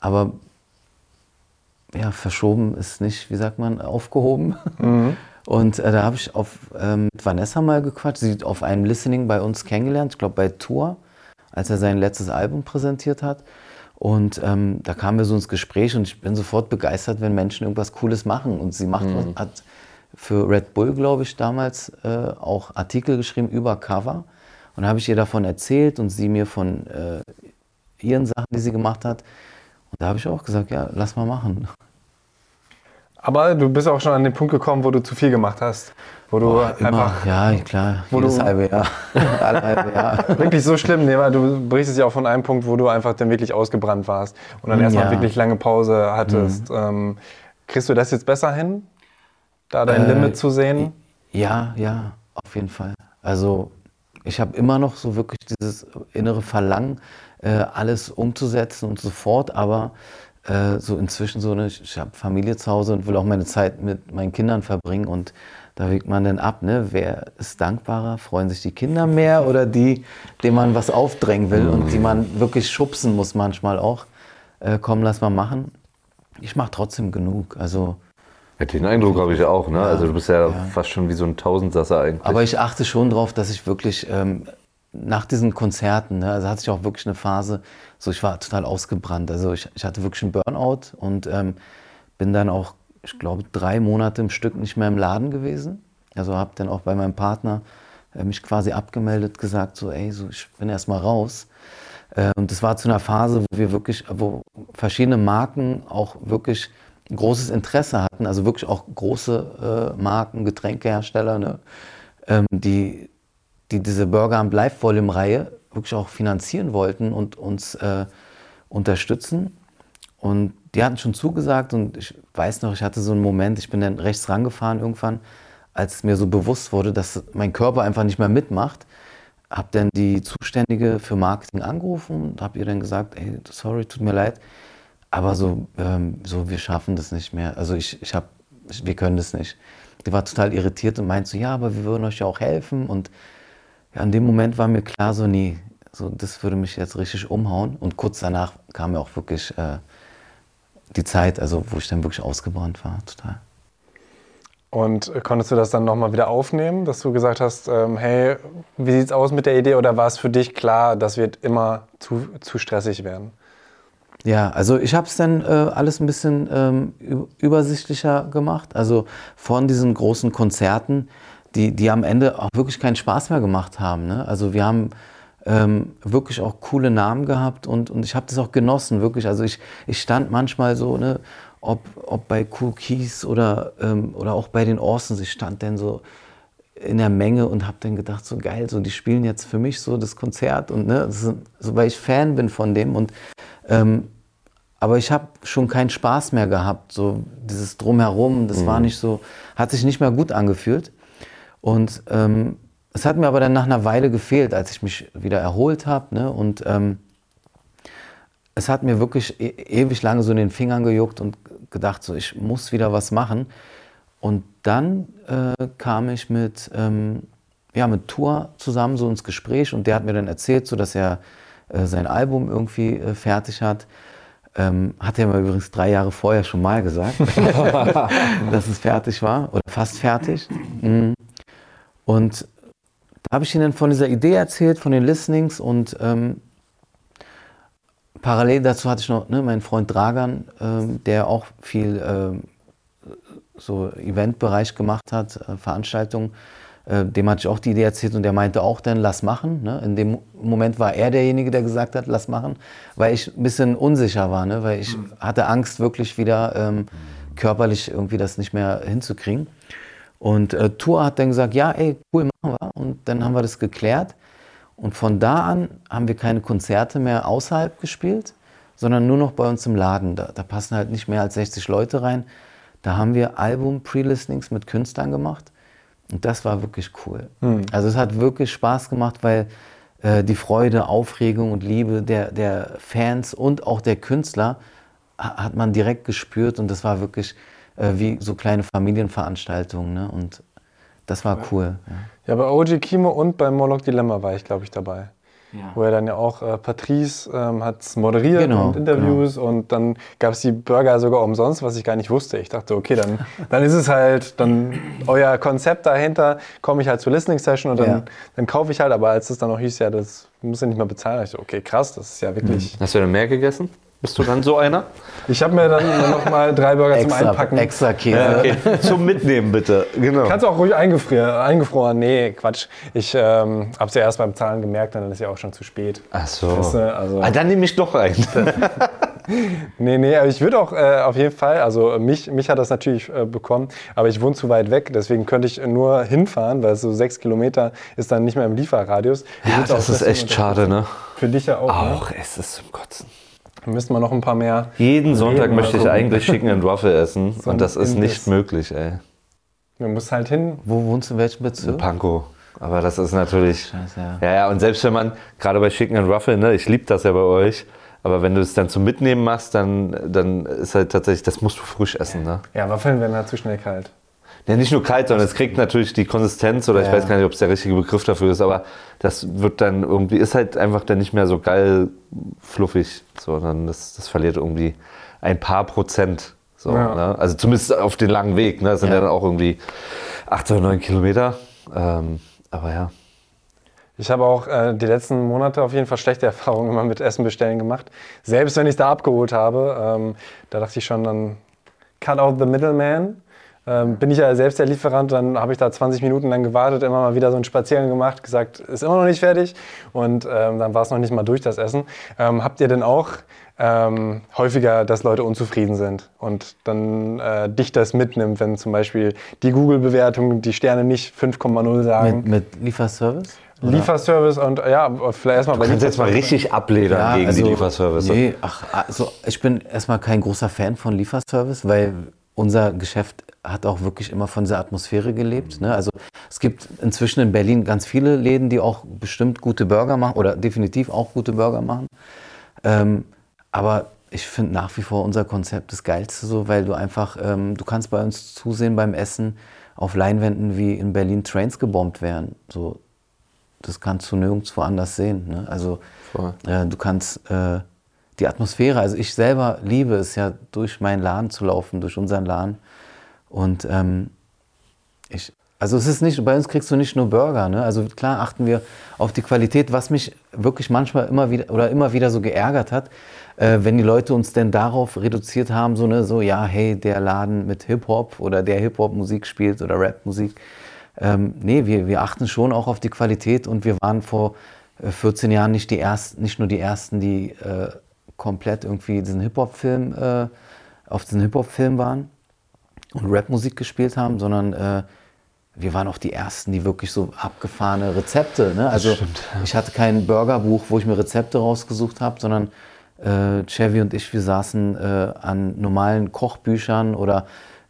Speaker 2: aber ja, verschoben ist nicht, wie sagt man, aufgehoben. <laughs> Und äh, da habe ich auf, ähm, mit Vanessa mal gequatscht, sie hat auf einem Listening bei uns kennengelernt, ich glaube bei Tour, als er sein letztes Album präsentiert hat. Und ähm, da kamen wir so ins Gespräch und ich bin sofort begeistert, wenn Menschen irgendwas Cooles machen. Und sie macht was, hat für Red Bull, glaube ich, damals äh, auch Artikel geschrieben über Cover. Und da habe ich ihr davon erzählt und sie mir von äh, ihren Sachen, die sie gemacht hat. Und da habe ich auch gesagt, ja, lass mal machen.
Speaker 1: Aber du bist auch schon an den Punkt gekommen, wo du zu viel gemacht hast. Wo du
Speaker 2: Boah,
Speaker 1: einfach
Speaker 2: ja, klar,
Speaker 1: Wo
Speaker 2: jedes
Speaker 1: du-
Speaker 2: halbe Jahr. <laughs> Alle halbe Jahr.
Speaker 1: wirklich so schlimm, nee, weil du berichtest ja auch von einem Punkt, wo du einfach dann wirklich ausgebrannt warst und dann erstmal
Speaker 2: Ja. Mhm.
Speaker 1: wirklich lange Pause hattest. Ähm, kriegst du das jetzt besser hin? Da dein
Speaker 2: Äh,
Speaker 1: Limit zu sehen?
Speaker 2: Ja, ja, auf jeden Fall. Also ich habe immer noch so wirklich dieses innere Verlangen, äh, alles umzusetzen und sofort, aber äh, so inzwischen so eine, ich habe Familie zu Hause und will auch meine Zeit mit meinen Kindern verbringen und da wägt man dann ab, ne? wer ist dankbarer? Freuen sich die Kinder mehr oder die, denen man was aufdrängen will und die man wirklich schubsen muss manchmal auch? Äh, komm, lass mal machen. Ich mache trotzdem genug. Also,
Speaker 3: Ja, den Eindruck habe ich auch, ne?
Speaker 2: Ja,
Speaker 3: also du bist ja,
Speaker 2: ja.
Speaker 3: fast schon wie so ein Tausendsasser eigentlich.
Speaker 2: aber ich achte schon darauf, dass ich wirklich ähm, nach diesen Konzerten, ne, also hatte ich auch wirklich eine Phase, so ich war total ausgebrannt. Also ich, ich hatte wirklich einen Burnout und ähm, bin dann auch, ich glaube, drei Monate im Stück nicht mehr im Laden gewesen. Also habe dann auch bei meinem Partner äh, mich quasi abgemeldet, gesagt so, ey, so ich bin erst mal raus. Äh, und das war zu einer Phase, wo wir wirklich, wo verschiedene Marken auch wirklich großes Interesse hatten, also wirklich auch große äh, Marken, Getränkehersteller, ne, ähm, die, die diese Burger am Live Volume Reihe wirklich auch finanzieren wollten und uns äh, unterstützen. Und die hatten schon zugesagt und ich weiß noch, ich hatte so einen Moment, ich bin dann rechts rangefahren irgendwann, als mir so bewusst wurde, dass mein Körper einfach nicht mehr mitmacht. Habe dann die Zuständige für Marketing angerufen und habe ihr dann gesagt, ey, sorry, tut mir leid, aber so, ähm, so wir schaffen das nicht mehr. Also ich, ich habe, wir können das nicht. Die war total irritiert und meinte so, ja, aber wir würden euch ja auch helfen. Und ja, in dem Moment war mir klar, so, nee, so, das würde mich jetzt richtig umhauen. Und kurz danach kam mir auch wirklich äh, die Zeit, also wo ich dann wirklich ausgebrannt war, total.
Speaker 1: Und konntest du das dann nochmal wieder aufnehmen, dass du gesagt hast, ähm, hey, wie sieht's aus mit der Idee? Oder war es für dich klar, das wird immer zu, zu stressig werden?
Speaker 2: Ja, also ich habe es dann äh, alles ein bisschen ähm, übersichtlicher gemacht. Also von diesen großen Konzerten, die, die am Ende auch wirklich keinen Spaß mehr gemacht haben. Ne? Also wir haben ähm, wirklich auch coole Namen gehabt und, und ich habe das auch genossen, wirklich. Also ich, ich stand manchmal so, ne, ob, ob bei Cool Keys oder, ähm, oder auch bei den Orsons, ich stand dann so in der Menge und habe dann gedacht, so geil, so die spielen jetzt für mich so das Konzert und ne, ist, so, weil ich Fan bin von dem und ähm, aber ich habe schon keinen Spaß mehr gehabt, so dieses drumherum, das war nicht so, hat sich nicht mehr gut angefühlt und ähm, es hat mir aber dann nach einer Weile gefehlt, als ich mich wieder erholt habe ne, und ähm, es hat mir wirklich e ewig lange so in den Fingern gejuckt und gedacht, so ich muss wieder was machen. Und dann äh, kam ich mit, ähm, ja, mit Tour zusammen so ins Gespräch und der hat mir dann erzählt, so dass er äh, sein Album irgendwie äh, fertig hat. Ähm, hat er mir übrigens drei Jahre vorher schon mal gesagt, <laughs> dass es fertig war oder fast fertig. Mhm. Und habe ich ihnen dann von dieser Idee erzählt, von den Listenings und ähm, parallel dazu hatte ich noch ne, meinen Freund Dragan, ähm, der auch viel ähm, so Eventbereich gemacht hat, äh, Veranstaltungen. Äh, dem hatte ich auch die Idee erzählt und der meinte auch dann, lass machen. Ne? In dem Moment war er derjenige, der gesagt hat, lass machen, weil ich ein bisschen unsicher war, ne? weil ich hatte Angst, wirklich wieder ähm, körperlich irgendwie das nicht mehr hinzukriegen. Und äh, Tour hat dann gesagt, ja, ey, cool, machen wir. Und dann haben wir das geklärt. Und von da an haben wir keine Konzerte mehr außerhalb gespielt, sondern nur noch bei uns im Laden. Da, da passen halt nicht mehr als 60 Leute rein. Da haben wir Album-Pre-Listings mit Künstlern gemacht. Und das war wirklich cool. Also es hat wirklich Spaß gemacht, weil äh, die Freude, Aufregung und Liebe der, der Fans und auch der Künstler ha- hat man direkt gespürt. Und das war wirklich äh, wie so kleine Familienveranstaltungen. Ne? Und das war cool. Ja.
Speaker 1: Ja, bei OG Kimo und bei Moloch Dilemma war ich, glaube ich, dabei. Wo er dann ja auch, äh, Patrice ähm, hat es moderiert
Speaker 2: Genau,
Speaker 1: und Interviews und dann gab es die Burger sogar umsonst, was ich gar nicht wusste. Ich dachte, okay, dann, <laughs> dann ist es halt, dann euer Konzept dahinter, komme ich halt zur Listening Session und dann,
Speaker 2: Ja.
Speaker 1: dann kaufe ich halt, aber als es dann noch hieß, ja, das muss ja nicht mehr bezahlen, dachte ich, so, okay, krass, das ist ja wirklich.
Speaker 3: Hast du denn mehr gegessen? Bist du dann so einer?
Speaker 1: Ich habe mir dann noch mal drei Burger zum
Speaker 2: Extra,
Speaker 1: Einpacken.
Speaker 2: extra Käse.
Speaker 3: Ja, okay. Zum Mitnehmen bitte. Genau.
Speaker 1: Kannst du auch ruhig eingefrieren, eingefroren. Nee, Quatsch. Ich ähm, habe es ja erst beim Zahlen gemerkt, dann ist ja auch schon zu spät.
Speaker 3: Ach so.
Speaker 1: Weißt du, also-
Speaker 3: ah, dann nehme ich doch ein. <laughs>
Speaker 1: Nee, nee, aber ich würde auch äh, auf jeden Fall, also mich, mich hat das natürlich äh, bekommen, aber ich wohne zu weit weg, deswegen könnte ich nur hinfahren, weil so sechs Kilometer ist dann nicht mehr im Lieferradius. Ich
Speaker 3: Ja, das ist echt schade, ne?
Speaker 1: Für dich ja auch. Ne?
Speaker 3: Auch, es ist zum Kotzen.
Speaker 1: Dann müssten wir noch ein paar mehr.
Speaker 3: Jeden Sonntag
Speaker 1: Reden
Speaker 3: möchte ich
Speaker 1: so.
Speaker 3: eigentlich Chicken and Waffel essen <laughs> und das ist nicht möglich, ey.
Speaker 1: Du musst halt hin.
Speaker 2: Wo wohnst du, in welchem Bezirk?
Speaker 3: Pankow. Aber das ist natürlich.
Speaker 2: Scheiße, ja.
Speaker 3: ja, ja, und selbst wenn man, gerade bei Chicken and Ruffle, ne, ich liebe das ja bei euch, aber wenn du es dann zum Mitnehmen machst, dann, dann ist halt tatsächlich, das musst du frisch essen. Ne?
Speaker 1: Ja, Waffeln werden halt zu schnell kalt.
Speaker 3: Ja, nicht nur kalt, sondern es kriegt natürlich die Konsistenz oder ich
Speaker 2: Ja.
Speaker 3: weiß gar nicht, ob es der richtige Begriff dafür ist, aber das wird dann irgendwie, ist halt einfach dann nicht mehr so geil fluffig, sondern das, das verliert irgendwie ein paar Prozent. So,
Speaker 1: Ja.
Speaker 3: ne? Also zumindest auf den langen Weg. Ne? Das sind ja. Dann auch irgendwie acht oder neun Kilometer. Ähm, aber ja.
Speaker 1: Ich habe auch äh, die letzten Monate auf jeden Fall schlechte <laughs> Erfahrungen immer mit Essen bestellen gemacht. Selbst wenn ich es da abgeholt habe, ähm, da dachte ich schon, dann cut out the middleman. Ähm, bin ich ja selbst der Lieferant, dann habe ich da 20 Minuten lang gewartet, immer mal wieder so einen Spaziergang gemacht, gesagt, ist immer noch nicht fertig und ähm, dann war es noch nicht mal durch das Essen. Ähm, habt ihr denn auch ähm, häufiger, dass Leute unzufrieden sind und dann äh, dich das mitnimmt, wenn zum Beispiel die Google-Bewertung die Sterne nicht 5,0 sagen?
Speaker 2: Mit, mit Lieferservice? Oder?
Speaker 1: Lieferservice und ja, vielleicht erstmal bei
Speaker 3: Du kannst jetzt mal richtig abledern gegen die Lieferservice.
Speaker 2: Nee, ach, also ich bin erstmal kein großer Fan von Lieferservice, weil unser Geschäft hat auch wirklich immer von dieser Atmosphäre gelebt. Ne? Also es gibt inzwischen in Berlin ganz viele Läden, die auch bestimmt gute Burger machen oder definitiv auch gute Burger machen. Ähm, aber ich finde nach wie vor unser Konzept das geilste so, weil du einfach, ähm, du kannst bei uns zusehen beim Essen auf Leinwänden, wie in Berlin Trains gebombt werden. So, das kannst du nirgendwo anders sehen. Ne? Also äh, du kannst äh, die Atmosphäre, also ich selber liebe es ja, durch meinen Laden zu laufen, durch unseren Laden. Und ähm, ich, also es ist nicht, bei uns kriegst du nicht nur Burger, ne? Also klar achten wir auf die Qualität, was mich wirklich manchmal immer wieder oder immer wieder so geärgert hat, äh, wenn die Leute uns denn darauf reduziert haben, so ne, so ja, hey, der Laden mit Hip-Hop oder der Hip-Hop-Musik spielt oder Rap-Musik. Ähm, nee, wir, wir achten schon auch auf die Qualität und wir waren vor äh, 14 Jahren nicht die ersten, nicht nur die ersten, die äh, komplett irgendwie diesen Hip-Hop-Film, äh, auf diesen Hip-Hop-Film waren und Rapmusik gespielt haben, sondern äh, wir waren auch die Ersten, die wirklich so abgefahrene Rezepte. Ne? Also ich hatte kein Burgerbuch, wo ich mir Rezepte rausgesucht habe, sondern äh, Chevy und ich, wir saßen äh, an normalen Kochbüchern oder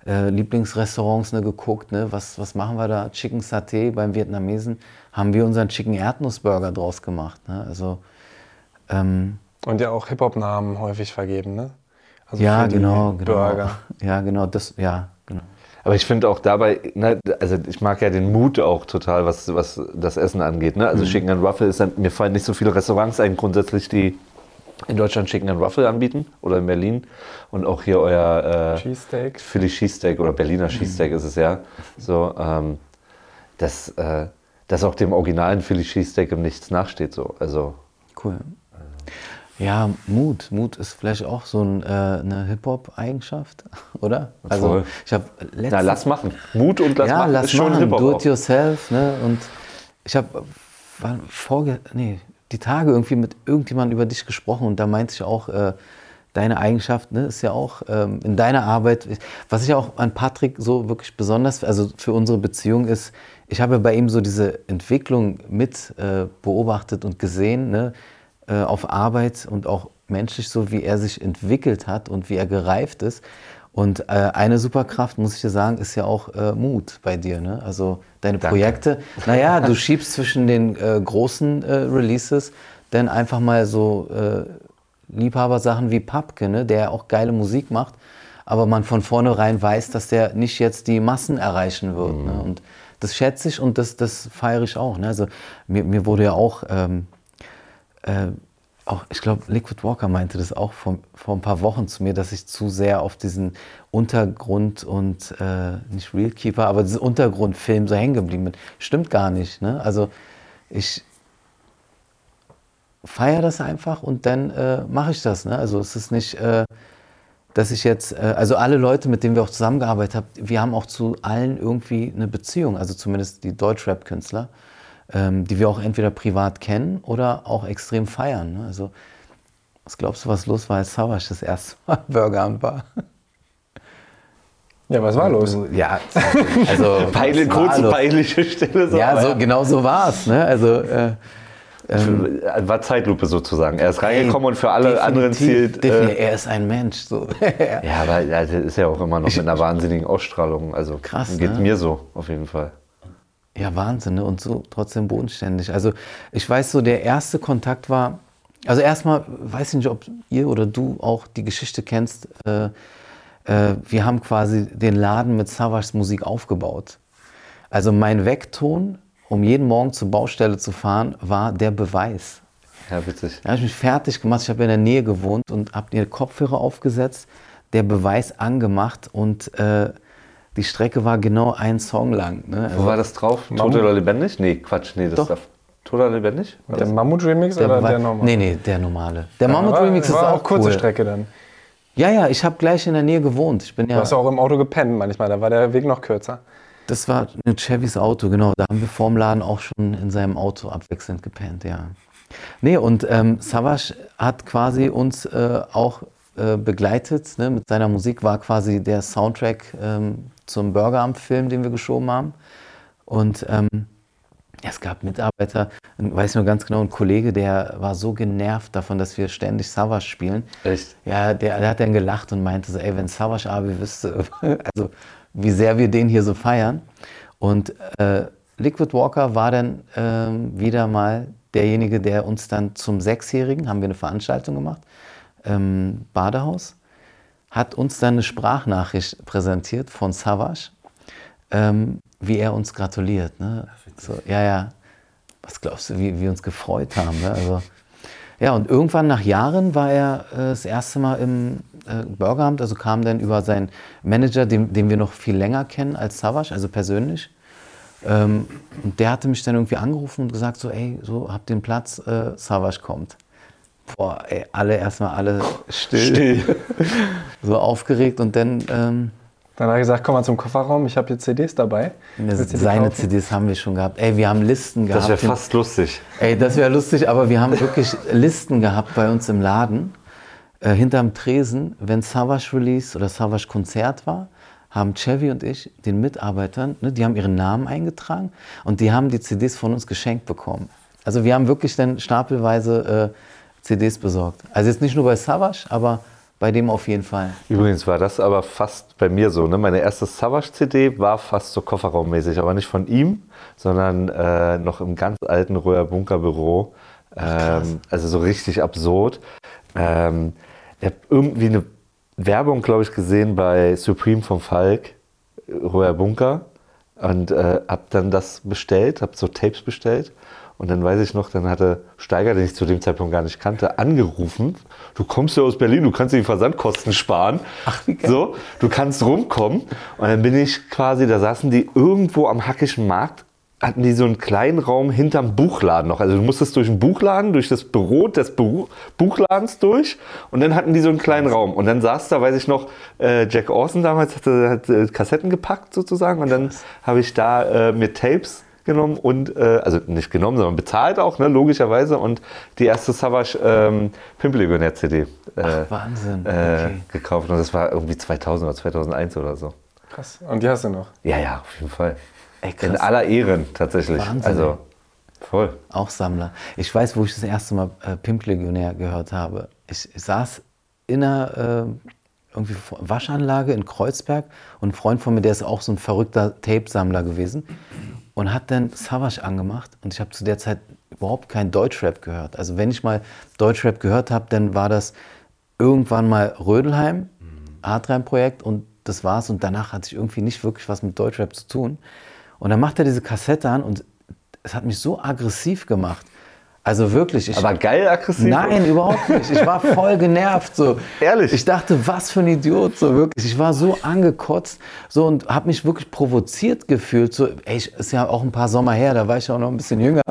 Speaker 2: äh, Lieblingsrestaurants ne, geguckt, ne? was, was machen wir da? Chicken Satay beim Vietnamesen, haben wir unseren Chicken Erdnussburger draus gemacht. Ne? Also ähm,
Speaker 1: Und ja auch Hip-Hop-Namen häufig vergeben, ne? Also
Speaker 2: ja,
Speaker 1: für die
Speaker 2: genau, genau.
Speaker 1: Burger.
Speaker 2: Ja, genau, das, ja, genau.
Speaker 3: Aber ich finde auch dabei, ne, also ich mag ja den Mut auch total, was, was das Essen angeht. Ne?
Speaker 2: Mhm.
Speaker 3: Also Chicken and Ruffle ist dann, mir fallen nicht so viele Restaurants ein, grundsätzlich, die in Deutschland Chicken and Ruffle anbieten oder in Berlin. Und auch hier euer äh,
Speaker 1: Cheesesteak.
Speaker 3: Philly Cheesesteak oder Berliner Cheesesteak ist es ja. So, ähm, dass, äh, dass auch dem originalen Philly Cheesesteak im Nichts nachsteht. So. Also,
Speaker 2: Cool. Ja, Mut. Mut ist vielleicht auch so ein, äh, eine Hip-Hop-Eigenschaft, <laughs> oder? Also
Speaker 3: Voll.
Speaker 2: ich habe
Speaker 3: na, lass machen. Mut und lass
Speaker 2: ja,
Speaker 3: machen
Speaker 2: lass
Speaker 3: ist schon
Speaker 2: machen.
Speaker 3: Hip-Hop.
Speaker 2: Do it yourself. Ne? Und ich habe vorge nee, die Tage irgendwie mit irgendjemandem über dich gesprochen und da meinte ich auch, äh, deine Eigenschaft ne, ist ja auch ähm, in deiner Arbeit, was ich auch an Patrick so wirklich besonders, also für unsere Beziehung ist, ich habe bei ihm so diese Entwicklung mit äh, beobachtet und gesehen, ne, äh, auf Arbeit und auch menschlich so, wie er sich entwickelt hat und wie er gereift ist. Und äh, eine Superkraft, muss ich dir sagen, ist ja auch äh, Mut bei dir. Ne? Also deine
Speaker 3: Danke.
Speaker 2: Projekte. Naja, du schiebst <laughs> zwischen den äh, großen äh, Releases dann einfach mal so äh, Liebhabersachen wie Papke, ne? der auch geile Musik macht, aber man von vornherein weiß, dass der nicht jetzt die Massen erreichen wird. Ne? Und das schätze ich und das, das feiere ich auch. Ne? Also mir, mir wurde ja auch, ähm, äh, auch ich glaube, Liquid Walker meinte das auch vor, vor ein paar Wochen zu mir, dass ich zu sehr auf diesen Untergrund und äh, nicht Real Keeper, aber diesen Untergrundfilm so hängen geblieben bin. Stimmt gar nicht. Ne? Also ich feiere das einfach und dann äh, mache ich das. Ne? Also es ist nicht, äh, dass ich jetzt, äh, also alle Leute, mit denen wir auch zusammengearbeitet haben, wir haben auch zu allen irgendwie eine Beziehung, also zumindest die Deutschrap-Künstler, ähm, die wir auch entweder privat kennen oder auch extrem feiern. Ne? Also was glaubst du, was los war, als Savage das erste Mal <laughs> Burger war?
Speaker 1: Ja, was war los?
Speaker 2: Ja, also <laughs>
Speaker 3: Peile, kurze peinliche Stelle. So,
Speaker 2: Ja, so, genau so war es. Ne? Also äh,
Speaker 3: War Zeitlupe sozusagen. Er ist reingekommen und für alle anderen zielt. Äh,
Speaker 2: er ist ein Mensch. So.
Speaker 3: ja, aber ja, der ist ja auch immer noch mit einer wahnsinnigen Ausstrahlung. Also
Speaker 2: Krass,
Speaker 3: geht
Speaker 2: ne?
Speaker 3: mir so auf jeden Fall.
Speaker 2: Ja, Wahnsinn, ne? und so trotzdem bodenständig. Also ich weiß so, der erste Kontakt war, also erstmal, weiß ich nicht, ob ihr oder du auch die Geschichte kennst, äh, äh, wir haben quasi den Laden mit Savage Musik aufgebaut. Also mein Weckton, um jeden Morgen zur Baustelle zu fahren, war der Beweis.
Speaker 3: Ja, witzig.
Speaker 2: Da habe ich mich fertig gemacht, ich habe in der Nähe gewohnt und habe die Kopfhörer aufgesetzt, der Beweis angemacht und äh, die Strecke war genau ein Song lang. Ne?
Speaker 3: Wo war das drauf? Tot oder lebendig? Nee, Quatsch, nee, das
Speaker 2: Doch.
Speaker 3: ist Tot oder lebendig? War
Speaker 1: Der? Mammut-Remix
Speaker 2: der
Speaker 1: oder
Speaker 2: Beweis-
Speaker 1: der normale?
Speaker 2: Nee, nee, der normale. Der Mammut
Speaker 1: Aber
Speaker 2: Remix ist
Speaker 1: war
Speaker 2: auch,
Speaker 1: kurze
Speaker 2: cool.
Speaker 1: Strecke dann.
Speaker 2: Ja, ja, ich habe gleich in der Nähe gewohnt. Ich bin
Speaker 1: Du
Speaker 2: ja,
Speaker 1: hast auch im Auto gepennt manchmal, da war der Weg noch kürzer.
Speaker 2: das war ein Chevys Auto, genau. Da haben wir vorm Laden auch schon in seinem Auto abwechselnd gepennt, ja. Nee, und ähm, Savage hat quasi uns äh, auch äh, begleitet. Ne? Mit seiner Musik war quasi der Soundtrack ähm, zum Burgeramt-Film, den wir geschoben haben. Und ähm, es gab Mitarbeiter, weiß ich noch ganz genau, ein Kollege, der war so genervt davon, dass wir ständig Savage spielen.
Speaker 3: Echt?
Speaker 2: Ja, der, der hat dann gelacht und meinte so, ey, wenn Savage Abi wüsste, <laughs> also wie sehr wir den hier so feiern. Und äh, Liquid Walker war dann ähm, wieder mal derjenige, der uns dann zum Sechsjährigen, haben wir eine Veranstaltung gemacht, ähm, Badehaus, hat uns dann eine Sprachnachricht präsentiert von Savage, ähm, wie er uns gratuliert. Ne? So, ja, ja. Was glaubst du, wie wir uns gefreut haben? Ne? Also, ja, und irgendwann nach Jahren war er äh, das erste Mal im äh, Burgeramt, also kam dann über seinen Manager, den, den wir noch viel länger kennen als Savage, also persönlich. Ähm, und der hatte mich dann irgendwie angerufen und gesagt so, ey, so, habt den Platz, äh, Savage kommt. Boah, ey, alle erstmal alle still, <laughs> so aufgeregt und dann ähm,
Speaker 1: Dann hat er gesagt, komm mal zum Kofferraum, ich habe hier CDs dabei. Die
Speaker 2: seine
Speaker 1: kaufen?
Speaker 2: CDs haben wir schon gehabt. Ey, wir haben Listen gehabt.
Speaker 3: Das wäre fast lustig.
Speaker 2: Ey, das wäre lustig, aber wir haben wirklich Listen gehabt bei uns im Laden, äh, hinterm Tresen, wenn Savage Release oder Savage Konzert war, haben Chevy und ich den Mitarbeitern, ne, die haben ihren Namen eingetragen und die haben die CDs von uns geschenkt bekommen. Also wir haben wirklich dann stapelweise äh, CDs besorgt. Also jetzt nicht nur bei Savage, aber bei dem auf jeden Fall.
Speaker 3: Übrigens war das aber fast bei mir so. Ne? Meine erste Savage-CD war fast so kofferraummäßig, aber nicht von ihm, sondern äh, noch im ganz alten Röhr Bunkerbüro. Ähm, also so richtig absurd. Ähm, ich habe irgendwie eine Werbung, glaube ich, gesehen bei Supreme von Falk, Röhr Bunker. Und äh, habe dann das bestellt, habe so Tapes bestellt. Und dann weiß ich noch, dann hatte Steiger, den ich zu dem Zeitpunkt gar nicht kannte, angerufen. Du kommst ja aus Berlin, du kannst dir die Versandkosten sparen. Ach,
Speaker 2: wie geil.
Speaker 3: so, du kannst rumkommen. Und dann bin ich quasi, da saßen die irgendwo am Hackischen Markt, hatten die so einen kleinen Raum hinterm Buchladen noch. Also du musstest durch den Buchladen, durch das Büro des Büro Buchladens durch und dann hatten die so einen kleinen Raum. Und dann saß da, weiß ich noch, äh, Jack Orson damals hatte, hat äh, Kassetten gepackt sozusagen und dann habe ich da äh, mir Tapes genommen und, äh, also nicht genommen, sondern bezahlt auch, ne, logischerweise und die erste Savage ähm, Pimplegionär CD äh,
Speaker 2: Wahnsinn,
Speaker 3: äh,
Speaker 2: okay.
Speaker 3: gekauft und das war irgendwie 2000 oder 2001 oder so.
Speaker 1: Krass. Und die hast du noch.
Speaker 3: Ja, ja, auf jeden Fall.
Speaker 2: Ey,
Speaker 3: In aller Ehren tatsächlich.
Speaker 2: Wahnsinn,
Speaker 3: also voll.
Speaker 2: Auch Sammler. Ich weiß, wo ich das erste Mal äh, Pimp Legionär gehört habe. Ich, ich saß in einer äh, irgendwie Waschanlage in Kreuzberg und ein Freund von mir, der ist auch so ein verrückter Tape-Sammler gewesen und hat dann Savage angemacht und ich habe zu der Zeit überhaupt kein Deutschrap gehört. Also wenn ich mal Deutschrap gehört habe, dann war das irgendwann mal Rödelheim, Hartreim-Projekt und das war's und danach hatte ich irgendwie nicht wirklich was mit Deutschrap zu tun. Und dann macht er diese Kassette an und es hat mich so aggressiv gemacht. Also wirklich. Ich,
Speaker 3: Aber geil aggressiv.
Speaker 2: Nein, überhaupt nicht. Ich war voll genervt. So.
Speaker 3: Ehrlich?
Speaker 2: Ich dachte, was für ein Idiot. So wirklich. Ich war so angekotzt so, und habe mich wirklich provoziert gefühlt. So, ey, ist ja auch ein paar Sommer her, da war ich auch noch ein bisschen jünger.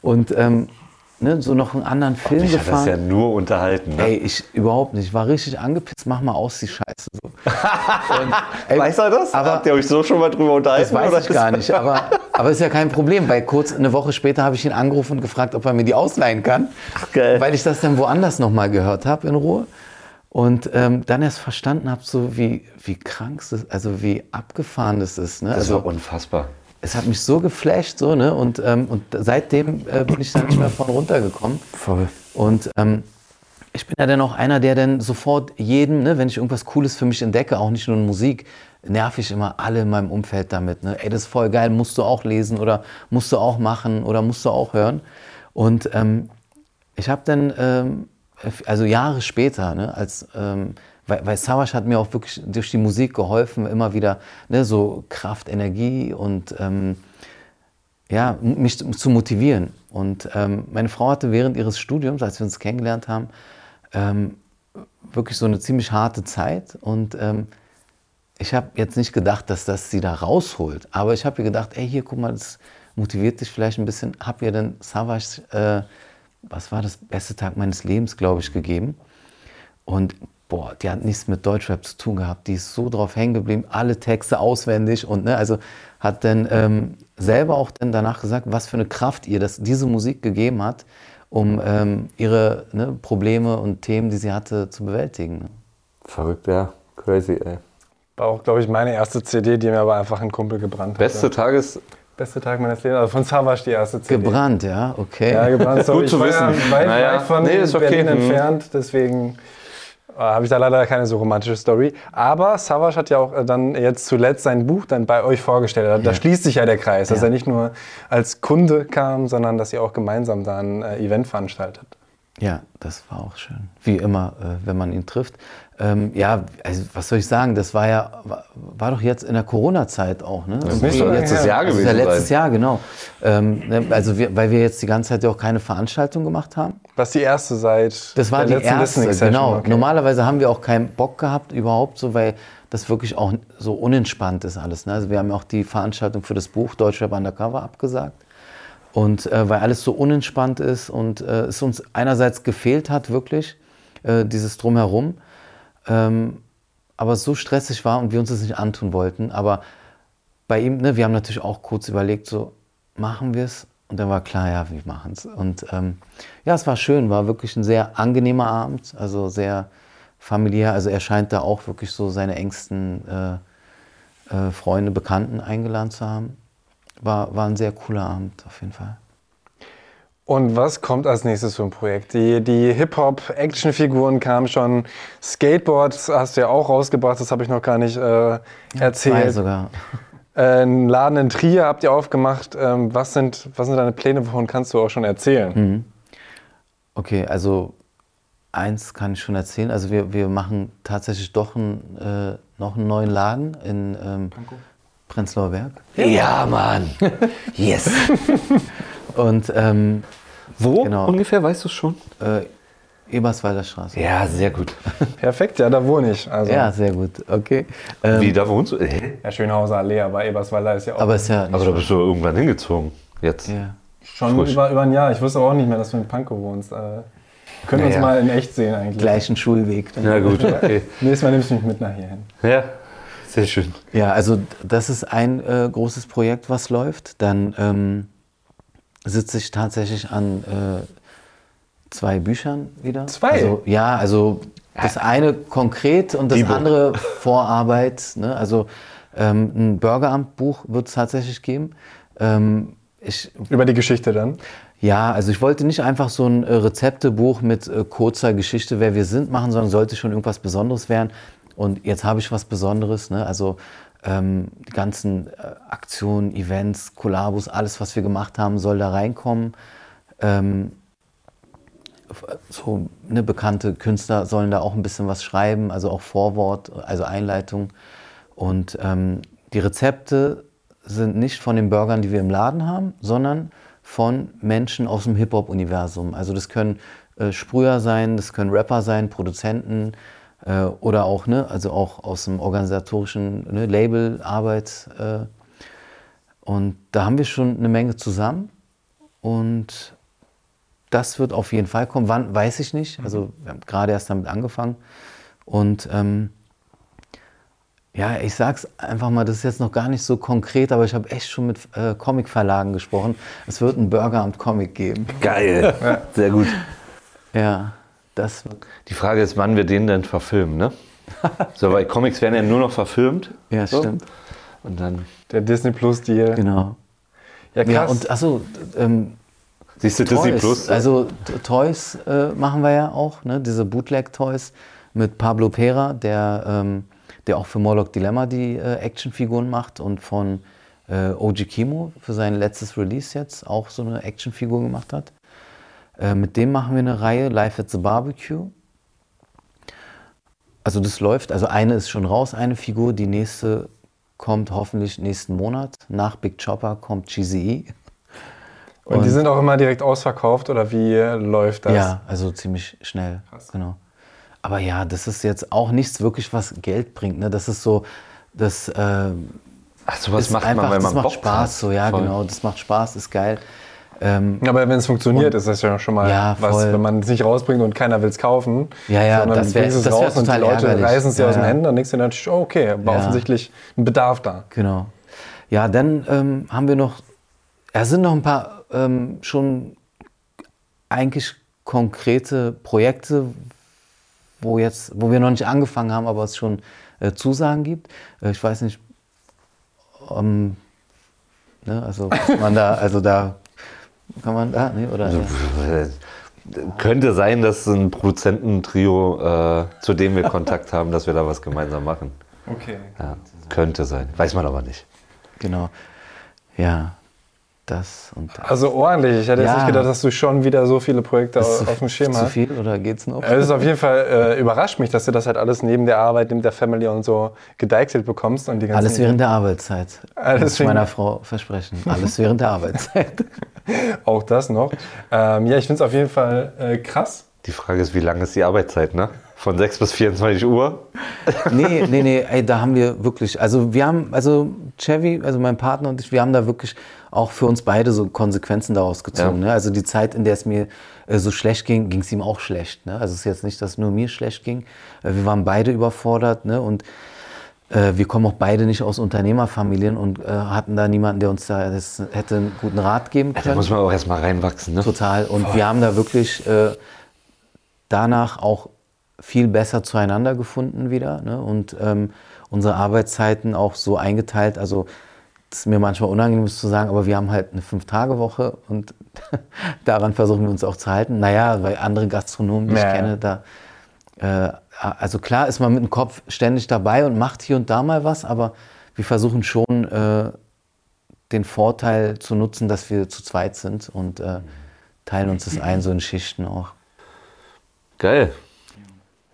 Speaker 2: Und ähm, ne, so noch einen anderen Film
Speaker 3: Mich hat das
Speaker 2: gefahren.
Speaker 3: ja nur unterhalten. Ne?
Speaker 2: Ey, ich überhaupt nicht. Ich war richtig angepisst. Mach mal aus, die Scheiße. So. <laughs> Und, ey,
Speaker 3: Weiß er das?
Speaker 2: Aber
Speaker 3: Habt ihr euch so schon mal drüber unterhalten?
Speaker 2: das weiß
Speaker 3: oder
Speaker 2: ich gar nicht, aber, aber ist ja kein Problem, weil kurz eine Woche später habe ich ihn angerufen und gefragt, ob er mir die ausleihen kann,
Speaker 3: geil.
Speaker 2: weil ich das dann woanders nochmal gehört habe in Ruhe und ähm, dann erst verstanden habe, so wie, wie krank es ist, also wie abgefahren das ist. Ne?
Speaker 3: Das
Speaker 2: also,
Speaker 3: war unfassbar.
Speaker 2: Es hat mich so geflasht, so, ne? und, ähm, und seitdem äh, bin ich da nicht mehr von runtergekommen.
Speaker 3: Voll.
Speaker 2: Und ähm, ich bin ja dann auch einer, der dann sofort jedem, ne, wenn ich irgendwas Cooles für mich entdecke, auch nicht nur in Musik, nerv ich immer alle in meinem Umfeld damit. Ne? Ey, das ist voll geil, musst du auch lesen oder musst du auch machen oder musst du auch hören. Und ähm, ich habe dann, ähm, also Jahre später, ne, als, ähm, weil, weil Savage hat mir auch wirklich durch die Musik geholfen, immer wieder ne, so Kraft, Energie und ähm, ja, mich zu motivieren. Und ähm, meine Frau hatte während ihres Studiums, als wir uns kennengelernt haben, ähm, wirklich so eine ziemlich harte Zeit. Und ähm, ich habe jetzt nicht gedacht, dass das sie da rausholt. Aber ich habe ihr gedacht, ey, hier, guck mal, das motiviert dich vielleicht ein bisschen. Hab ihr dann Savage, äh, was war das beste Tag meines Lebens, glaube ich, gegeben. Und boah, die hat nichts mit Deutschrap zu tun gehabt. Die ist so drauf hängen geblieben, alle Texte auswendig und ne, also hat dann ähm, selber auch dann danach gesagt, was für eine Kraft ihr das, diese Musik gegeben hat, um ähm, ihre ne, Probleme und Themen, die sie hatte, zu bewältigen. Ne?
Speaker 3: Verrückt, ja. Crazy, ey.
Speaker 1: War auch, glaube ich, meine erste CD, die mir aber einfach ein Kumpel gebrannt hat.
Speaker 3: Beste Tages...
Speaker 1: Beste Tag meines Lebens. Also von Savage die erste CD.
Speaker 2: Gebrannt, ja, okay.
Speaker 1: Ja, gebrannt. So,
Speaker 3: Gut
Speaker 1: ich
Speaker 3: zu
Speaker 1: war
Speaker 3: wissen.
Speaker 1: Ja weit,
Speaker 3: Naja,
Speaker 1: weit von
Speaker 3: nee, ist okay.
Speaker 1: Berlin
Speaker 3: Mhm.
Speaker 1: entfernt, deswegen habe ich da leider keine so romantische Story. Aber Savage hat ja auch äh, dann jetzt zuletzt sein Buch dann bei euch vorgestellt. Da, da schließt sich ja der Kreis, dass
Speaker 2: Ja.
Speaker 1: er nicht nur als Kunde kam, sondern dass ihr auch gemeinsam da ein äh, Event veranstaltet.
Speaker 2: Ja, das war auch schön. Wie immer, äh, wenn man ihn trifft. Ähm, ja, also was soll ich sagen? Das war ja, war, doch jetzt in der Corona-Zeit auch, ne?
Speaker 1: ist nicht so lange
Speaker 3: letztes. Jahr
Speaker 2: Das ist
Speaker 3: gewesen
Speaker 2: ja letztes
Speaker 3: sein.
Speaker 2: Jahr, genau. Ähm, ne, also wir, weil wir jetzt die ganze Zeit ja auch keine Veranstaltung gemacht haben.
Speaker 1: Was die erste seit
Speaker 2: Das war die erste, genau.
Speaker 1: okay.
Speaker 2: Normalerweise haben wir auch keinen Bock gehabt überhaupt, so weil das wirklich auch so unentspannt ist alles. Ne? Also wir haben ja auch die Veranstaltung für das Buch Deutschrap Undercover abgesagt. Und äh, weil alles so unentspannt ist und äh, es uns einerseits gefehlt hat, wirklich, äh, dieses Drumherum, ähm, aber so stressig war und wir uns das nicht antun wollten. Aber bei ihm, ne, wir haben natürlich auch kurz überlegt, so machen wir es? Und dann war klar, ja, wir machen es. Und ähm, ja, es war schön, war wirklich ein sehr angenehmer Abend, also sehr familiär. Also er scheint da auch wirklich so seine engsten äh, äh, Freunde, Bekannten eingeladen zu haben. War, war ein sehr cooler Abend auf jeden Fall.
Speaker 1: Und was kommt als nächstes für ein Projekt? Die, die Hip-Hop-Actionfiguren kamen schon. Skateboard hast du ja auch rausgebracht, das habe ich noch gar nicht äh,
Speaker 2: Zwei
Speaker 1: erzählt.
Speaker 2: sogar. <laughs>
Speaker 1: Äh, Einen Laden in Trier habt ihr aufgemacht. Ähm, was, sind, was sind deine Pläne? Wovon kannst du auch schon erzählen?
Speaker 2: Mhm. Okay, also eins kann ich schon erzählen. Also wir, wir machen tatsächlich doch ein, äh, noch einen neuen Laden in ähm, Prenzlauer Berg.
Speaker 3: Ja, Mann. Yes. <laughs>
Speaker 2: Und ähm,
Speaker 3: Wo
Speaker 2: Genau.
Speaker 3: ungefähr, weißt du schon?
Speaker 2: äh, Eberswalder Straße.
Speaker 3: Ja, sehr gut. <laughs>
Speaker 1: Perfekt, ja, da wohne ich. Also,
Speaker 2: Ja, sehr gut. Okay. Ähm,
Speaker 3: Wie, da wohnst du? Hä?
Speaker 1: ja, Schönhauser Allee, aber Eberswalder ist ja auch
Speaker 2: aber ist ja
Speaker 3: Aber da bist du irgendwann hingezogen. Jetzt.
Speaker 2: ja.
Speaker 1: schon über, über ein Jahr. Ich wusste aber auch nicht mehr, dass du in Pankow wohnst. Äh, können wir uns
Speaker 3: Naja.
Speaker 1: mal in echt sehen eigentlich.
Speaker 2: gleichen Schulweg.
Speaker 3: Ja, gut, <laughs> okay.
Speaker 1: Nächstes Mal nimmst du mich mit nach hierhin.
Speaker 3: Ja, sehr schön.
Speaker 2: Ja, also das ist ein äh, großes Projekt, was läuft. Dann ähm, sitze ich tatsächlich an äh, zwei Büchern wieder.
Speaker 1: Zwei?
Speaker 2: Also, ja, also das eine konkret und das
Speaker 3: Buch.
Speaker 2: andere <laughs> Vorarbeit. Ne? Also ähm, ein Bürgeramt-Buch wird es tatsächlich geben. Ähm, ich
Speaker 1: Über die Geschichte dann.
Speaker 2: ja, also ich wollte nicht einfach so ein äh, Rezeptebuch mit äh, kurzer Geschichte, wer wir sind, machen, sondern sollte schon irgendwas Besonderes werden. Und jetzt habe ich was Besonderes. Ne? Also ähm, die ganzen äh, Aktionen, Events, Kollabos, alles, was wir gemacht haben, soll da reinkommen. Ähm, f- so ne, bekannte Künstler sollen da auch ein bisschen was schreiben, also auch Vorwort, also Einleitung. Und ähm, die Rezepte sind nicht von den Burgern, die wir im Laden haben, sondern von Menschen aus dem Hip-Hop-Universum. Also das können äh, Sprüher sein, das können Rapper sein, Produzenten äh, oder auch, ne, also auch aus dem organisatorischen ne, Labelarbeit. Äh, und da haben wir schon eine Menge zusammen. Und das wird auf jeden Fall kommen. Wann, weiß ich nicht. Also wir haben gerade erst damit angefangen. Und ähm, ja, ich sag's einfach mal, das ist jetzt noch gar nicht so konkret, aber ich habe echt schon mit äh, Comicverlagen gesprochen. Es wird einen Burgeramt Comic geben.
Speaker 3: Geil. Sehr gut.
Speaker 2: Ja, das.
Speaker 3: Die Frage ist, wann wir den denn verfilmen, ne? So, weil Comics werden ja nur noch verfilmt.
Speaker 2: Ja,
Speaker 3: so.
Speaker 2: stimmt.
Speaker 3: Und dann.
Speaker 1: Der Disney Plus Deal.
Speaker 2: Genau.
Speaker 1: Ja, krass.
Speaker 2: Ja, und achso, ähm,
Speaker 3: Siehst du Disney Plus?
Speaker 2: Also Toys äh, machen wir ja auch, ne? diese Bootleg-Toys mit Pablo Pera, der, ähm, der auch für Morlock Dilemma die äh, Actionfiguren macht und von äh, Oji Kimo für sein letztes Release jetzt auch so eine Actionfigur gemacht hat. Äh, mit dem machen wir eine Reihe, Life at the Barbecue. Also das läuft, also eine ist schon raus, eine Figur, die nächste kommt hoffentlich nächsten Monat. Nach Big Chopper kommt Cheesy E.
Speaker 1: Und, die sind auch immer direkt ausverkauft oder wie läuft das?
Speaker 2: Ja, also ziemlich schnell. Genau. Aber ja, das ist jetzt auch nichts wirklich, was Geld bringt. Ne? Das ist so, das äh,
Speaker 3: Ach, sowas macht
Speaker 2: einfach,
Speaker 3: man, wenn
Speaker 2: das
Speaker 3: man
Speaker 2: macht
Speaker 3: Bock
Speaker 2: Spaß.
Speaker 3: hat.
Speaker 2: So, ja,
Speaker 3: Voll.
Speaker 2: genau, das macht Spaß, ist geil. Ähm,
Speaker 1: Aber wenn es funktioniert, ist das ja schon mal
Speaker 2: Ja,
Speaker 1: was, wenn man es nicht rausbringt und keiner will es kaufen.
Speaker 2: Ja, ja,
Speaker 1: sondern
Speaker 2: das wär-
Speaker 1: bringst es raus und die Leute
Speaker 2: ärgerlich.
Speaker 1: reißen es dir
Speaker 2: Ja,
Speaker 1: aus den. Händen, dann denkst du natürlich, oh, okay, war offensichtlich ein Bedarf da.
Speaker 2: Genau. Ja, dann ähm, haben wir noch, es sind noch ein paar ähm, schon eigentlich konkrete Projekte, wo jetzt, wo wir noch nicht angefangen haben, aber es schon äh, Zusagen gibt. Äh, ich weiß nicht, ähm, ne, also was man da, also da kann man da, ne, oder?
Speaker 3: Also,
Speaker 2: ja.
Speaker 3: äh, Könnte sein, dass ein Produzententrio, äh, zu dem wir <laughs> Kontakt haben, dass wir da was gemeinsam machen.
Speaker 1: Okay.
Speaker 3: Ja, könnte sein. Weiß man aber nicht.
Speaker 2: Genau. Ja, das und das.
Speaker 1: Also ordentlich. Ich hätte jetzt
Speaker 2: Ja.
Speaker 1: nicht gedacht, dass du schon wieder so viele Projekte
Speaker 2: Ist
Speaker 1: au-
Speaker 2: zu-
Speaker 1: auf dem Schirm
Speaker 2: zu
Speaker 1: hast.
Speaker 2: viel oder geht's noch?
Speaker 1: Es ist auf jeden Fall äh, überrascht mich, dass du das halt alles neben der Arbeit, neben der Family und so gedeichselt bekommst und die ganzen
Speaker 2: Alles während der Arbeitszeit.
Speaker 1: Alles
Speaker 2: Muss meiner Frau versprechen. Alles während der <laughs> Arbeitszeit. <laughs>
Speaker 1: auch das noch. Ähm, ja, ich finde es auf jeden Fall äh, krass.
Speaker 3: Die Frage ist, wie lang ist die Arbeitszeit, ne? Von 6 bis 24 Uhr? <laughs>
Speaker 2: Nee, nee, nee, ey, da haben wir wirklich, also wir haben, also Chevy, also mein Partner und ich, wir haben da wirklich auch für uns beide so Konsequenzen daraus gezogen.
Speaker 3: Ja.
Speaker 2: Ne? Also die Zeit, in der es mir äh, so schlecht ging, ging es ihm auch schlecht. Ne? Also es ist jetzt nicht, dass nur mir schlecht ging. Äh, wir waren beide überfordert ne? und äh, wir kommen auch beide nicht aus Unternehmerfamilien und äh, hatten da niemanden, der uns da das hätte einen guten Rat geben
Speaker 3: Da
Speaker 2: können.
Speaker 3: muss man auch erstmal reinwachsen, ne?
Speaker 2: Total. Und wir haben da wirklich äh, danach auch viel besser zueinander gefunden wieder. Ne? Und ähm, unsere Arbeitszeiten auch so eingeteilt. Also, das ist mir manchmal unangenehm das zu sagen, aber wir haben halt eine Fünf-Tage-Woche und <laughs> daran versuchen wir uns auch zu halten. Naja, weil andere Gastronomen, die
Speaker 1: Ja.
Speaker 2: ich kenne, da. Äh, also klar ist man mit dem Kopf ständig dabei und macht hier und da mal was, aber wir versuchen schon äh, den Vorteil zu nutzen, dass wir zu zweit sind und äh, teilen uns das ein, so in Schichten auch.
Speaker 3: Geil.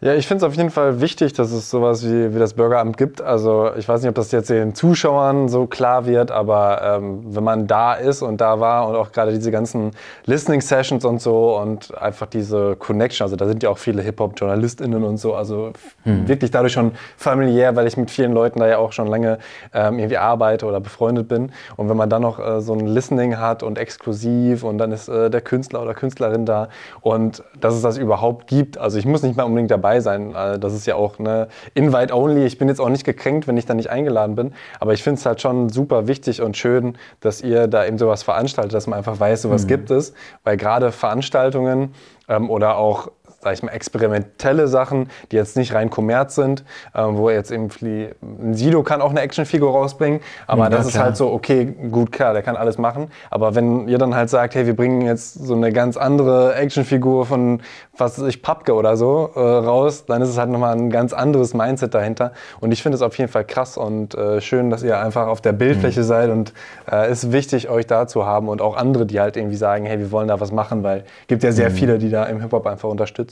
Speaker 1: Ja, ich finde es auf jeden Fall wichtig, dass es sowas wie, wie das Bürgeramt gibt. Also ich weiß nicht, ob das jetzt den Zuschauern so klar wird, aber ähm, wenn man da ist und da war und auch gerade diese ganzen Listening-Sessions und so und einfach diese Connection, also da sind ja auch viele Hip-Hop-JournalistInnen und so, also wirklich dadurch schon familiär, weil ich mit vielen Leuten da ja auch schon lange ähm, irgendwie arbeite oder befreundet bin. Und wenn man dann noch äh, so ein Listening hat und exklusiv und dann ist äh, der Künstler oder Künstlerin da und dass es das überhaupt gibt, also ich muss nicht mal unbedingt dabei sein, äh, das ist ja auch eine Invite only. Ich bin jetzt auch nicht gekränkt, wenn ich da nicht eingeladen bin, aber ich finde es halt schon super wichtig und schön, dass ihr da eben sowas veranstaltet, dass man einfach weiß, sowas gibt es, weil gerade Veranstaltungen ähm, oder auch sag ich mal, experimentelle Sachen, die jetzt nicht rein Kommerz sind, ähm, wo jetzt irgendwie ein Sido kann auch eine Actionfigur rausbringen, aber
Speaker 2: Ja,
Speaker 1: das ist
Speaker 2: klar.
Speaker 1: halt so, okay, gut, klar, der kann alles machen, aber wenn ihr dann halt sagt, hey, wir bringen jetzt so eine ganz andere Actionfigur von, was weiß ich, Papke oder so äh, raus, dann ist es halt nochmal ein ganz anderes Mindset dahinter und ich finde es auf jeden Fall krass und äh, schön, dass ihr einfach auf der Bildfläche seid und äh, ist wichtig, euch da zu haben und auch andere, die halt irgendwie sagen, hey, wir wollen da was machen, weil es gibt ja sehr viele, die da im Hip-Hop einfach unterstützen.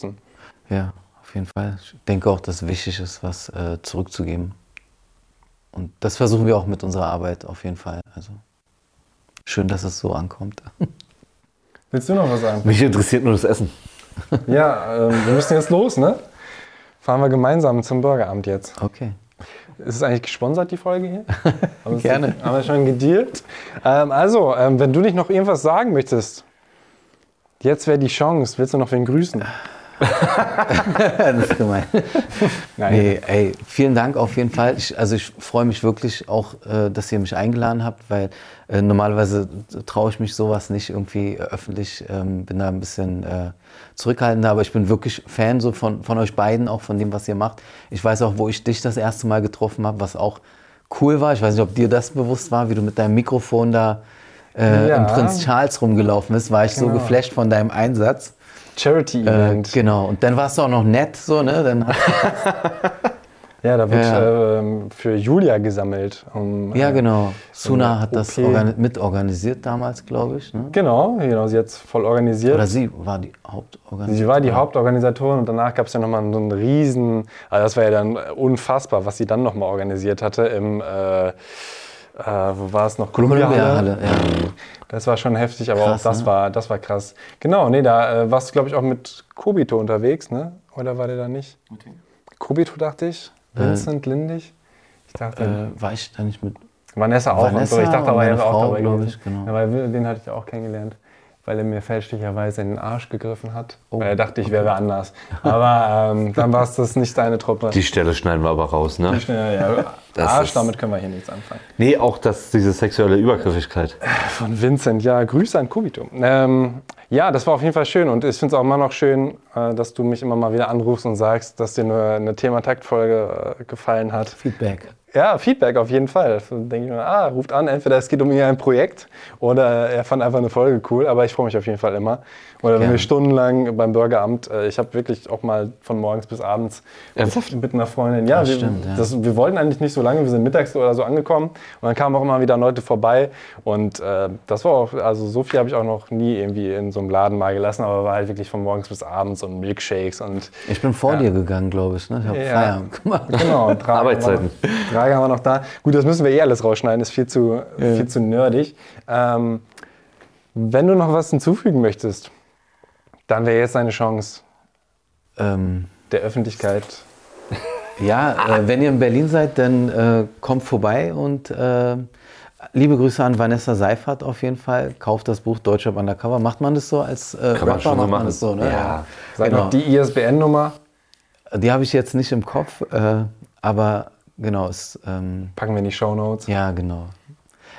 Speaker 2: Ja, auf jeden Fall. Ich denke auch, dass es wichtig ist, was äh, zurückzugeben. Und das versuchen wir auch mit unserer Arbeit auf jeden Fall. Also schön, dass es so ankommt. <laughs>
Speaker 1: Willst du noch was sagen?
Speaker 3: Mich interessiert nur das Essen. <laughs>
Speaker 1: Ja, ähm, wir müssen jetzt los, ne? Fahren wir gemeinsam zum Bürgeramt jetzt.
Speaker 2: Okay.
Speaker 1: Ist es eigentlich gesponsert, die Folge hier? <laughs> Wir-
Speaker 2: Gerne.
Speaker 1: Haben wir schon gedealt? Ähm, also, ähm, wenn du nicht noch irgendwas sagen möchtest, jetzt wäre die Chance. Willst du noch wen grüßen? <laughs>
Speaker 2: das ist gemein.
Speaker 1: Nein.
Speaker 2: Nee, ey, vielen Dank auf jeden Fall. Ich, also ich freue mich wirklich auch, äh, dass ihr mich eingeladen habt, weil äh, normalerweise traue ich mich sowas nicht irgendwie öffentlich, ähm, bin da ein bisschen äh, zurückhaltender, aber ich bin wirklich Fan so von, von euch beiden, auch von dem, was ihr macht. Ich weiß auch, wo ich dich das erste Mal getroffen habe, was auch cool war. Ich weiß nicht, ob dir das bewusst war, wie du mit deinem Mikrofon da äh,
Speaker 1: Ja.
Speaker 2: im Prinz Charles rumgelaufen bist, war ich so
Speaker 1: Genau.
Speaker 2: geflasht von deinem Einsatz. Äh,
Speaker 1: Charity-Event.
Speaker 2: genau. Und dann warst du auch noch nett, so, ne? Dann <laughs>
Speaker 1: ja, da wird
Speaker 2: Ja.
Speaker 1: ähm, für Julia gesammelt. Um,
Speaker 2: ja,
Speaker 1: äh,
Speaker 2: genau. Suna
Speaker 1: eine
Speaker 2: hat das mitorganisiert damals, glaube ich. Ne?
Speaker 1: Genau, genau, sie hat es voll organisiert.
Speaker 2: Oder sie war die Hauptorganisatorin.
Speaker 1: Sie war die Hauptorganisatorin und danach gab es ja nochmal so einen riesen, also das war ja dann unfassbar, was sie dann nochmal organisiert hatte im, äh, äh, wo war es noch?
Speaker 2: Columbia-Halle, ja.
Speaker 1: Das war schon heftig, aber
Speaker 2: Krass,
Speaker 1: auch das,
Speaker 2: ne?
Speaker 1: war, das war krass. Genau, nee, da äh, warst du, glaube ich, auch mit Kobito unterwegs, ne? Oder war der da nicht? Kobito, dachte ich. Vincent Lindig. Ich dachte,
Speaker 2: Äh, war ich da nicht mit.
Speaker 1: Vanessa auch.
Speaker 2: Vanessa
Speaker 1: und so. Ich dachte
Speaker 2: und
Speaker 1: aber, er auch
Speaker 2: Frau,
Speaker 1: dabei
Speaker 2: ich, genau.
Speaker 1: Ja, weil den hatte ich ja auch kennengelernt, weil er mir fälschlicherweise in den Arsch gegriffen hat.
Speaker 2: Oh,
Speaker 1: weil er dachte, ich wäre anders. Aber ähm, <laughs> dann war es das nicht deine Truppe.
Speaker 3: Die Stelle schneiden wir aber raus, ne?
Speaker 1: ja, ja.
Speaker 3: Das
Speaker 1: Arsch, damit können wir hier nichts anfangen.
Speaker 3: Nee, auch das, diese sexuelle Übergriffigkeit.
Speaker 1: Von Vincent, ja, Grüße an Kubito. Ähm, ja, das war auf jeden Fall schön und ich finde es auch immer noch schön, äh, dass du mich immer mal wieder anrufst und sagst, dass dir eine, eine Thema-Takt-Folge äh, gefallen hat.
Speaker 2: Feedback.
Speaker 1: Ja, Feedback auf jeden Fall. Dann denke ich mir, ah, ruft an, entweder es geht um irgendein Projekt oder er fand einfach eine Folge cool, aber ich freue mich auf jeden Fall immer. Oder wenn
Speaker 2: Gerne.
Speaker 1: wir stundenlang beim Bürgeramt, äh, ich habe wirklich auch mal von morgens bis abends
Speaker 3: Ernsthaft?
Speaker 1: mit einer Freundin, ja,
Speaker 2: Das
Speaker 1: wir,
Speaker 2: stimmt, ja.
Speaker 1: Das, wir wollten eigentlich nicht so lange, wir sind mittags oder so angekommen und dann kamen auch immer wieder Leute vorbei und äh, das war auch, also so viel habe ich auch noch nie irgendwie in so einem Laden mal gelassen, aber war halt wirklich von morgens bis abends und Milkshakes und
Speaker 2: Ich bin vor dir gegangen, glaube ich. Ne? Ich habe
Speaker 1: Ja.
Speaker 2: Feierabend gemacht. <laughs>
Speaker 1: Genau, drei
Speaker 3: Arbeitszeiten.
Speaker 1: Noch, drei haben wir noch da. Gut, das müssen wir eh alles rausschneiden, ist viel zu, viel zu nerdig. Ähm, wenn du noch was hinzufügen möchtest, dann wäre jetzt deine Chance
Speaker 2: Ähm,
Speaker 1: der Öffentlichkeit.
Speaker 2: ja, äh, wenn ihr in Berlin seid, dann äh, kommt vorbei und äh, liebe Grüße an Vanessa Seifert auf jeden Fall. Kauft das Buch Deutschrap Undercover. Macht man das so als äh,
Speaker 3: Kann man
Speaker 2: Rapper?
Speaker 3: schon so
Speaker 2: macht man
Speaker 3: machen.
Speaker 2: das so, ne?
Speaker 3: Ja.
Speaker 1: Sag
Speaker 2: Genau.
Speaker 1: noch die ISBN-Nummer,
Speaker 2: Die habe ich jetzt nicht im Kopf, äh, aber genau, es, ähm,
Speaker 1: packen wir in die Shownotes.
Speaker 2: ja, genau.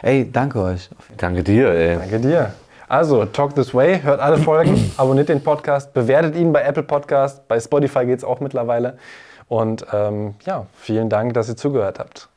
Speaker 2: Ey, danke euch.
Speaker 3: Danke dir, ey.
Speaker 1: Danke dir. Also, Talk This Way, hört alle Folgen, <clears throat> abonniert den Podcast, bewertet ihn bei Apple Podcast, bei Spotify geht es auch mittlerweile. Und ähm, ja, vielen Dank, dass ihr zugehört habt.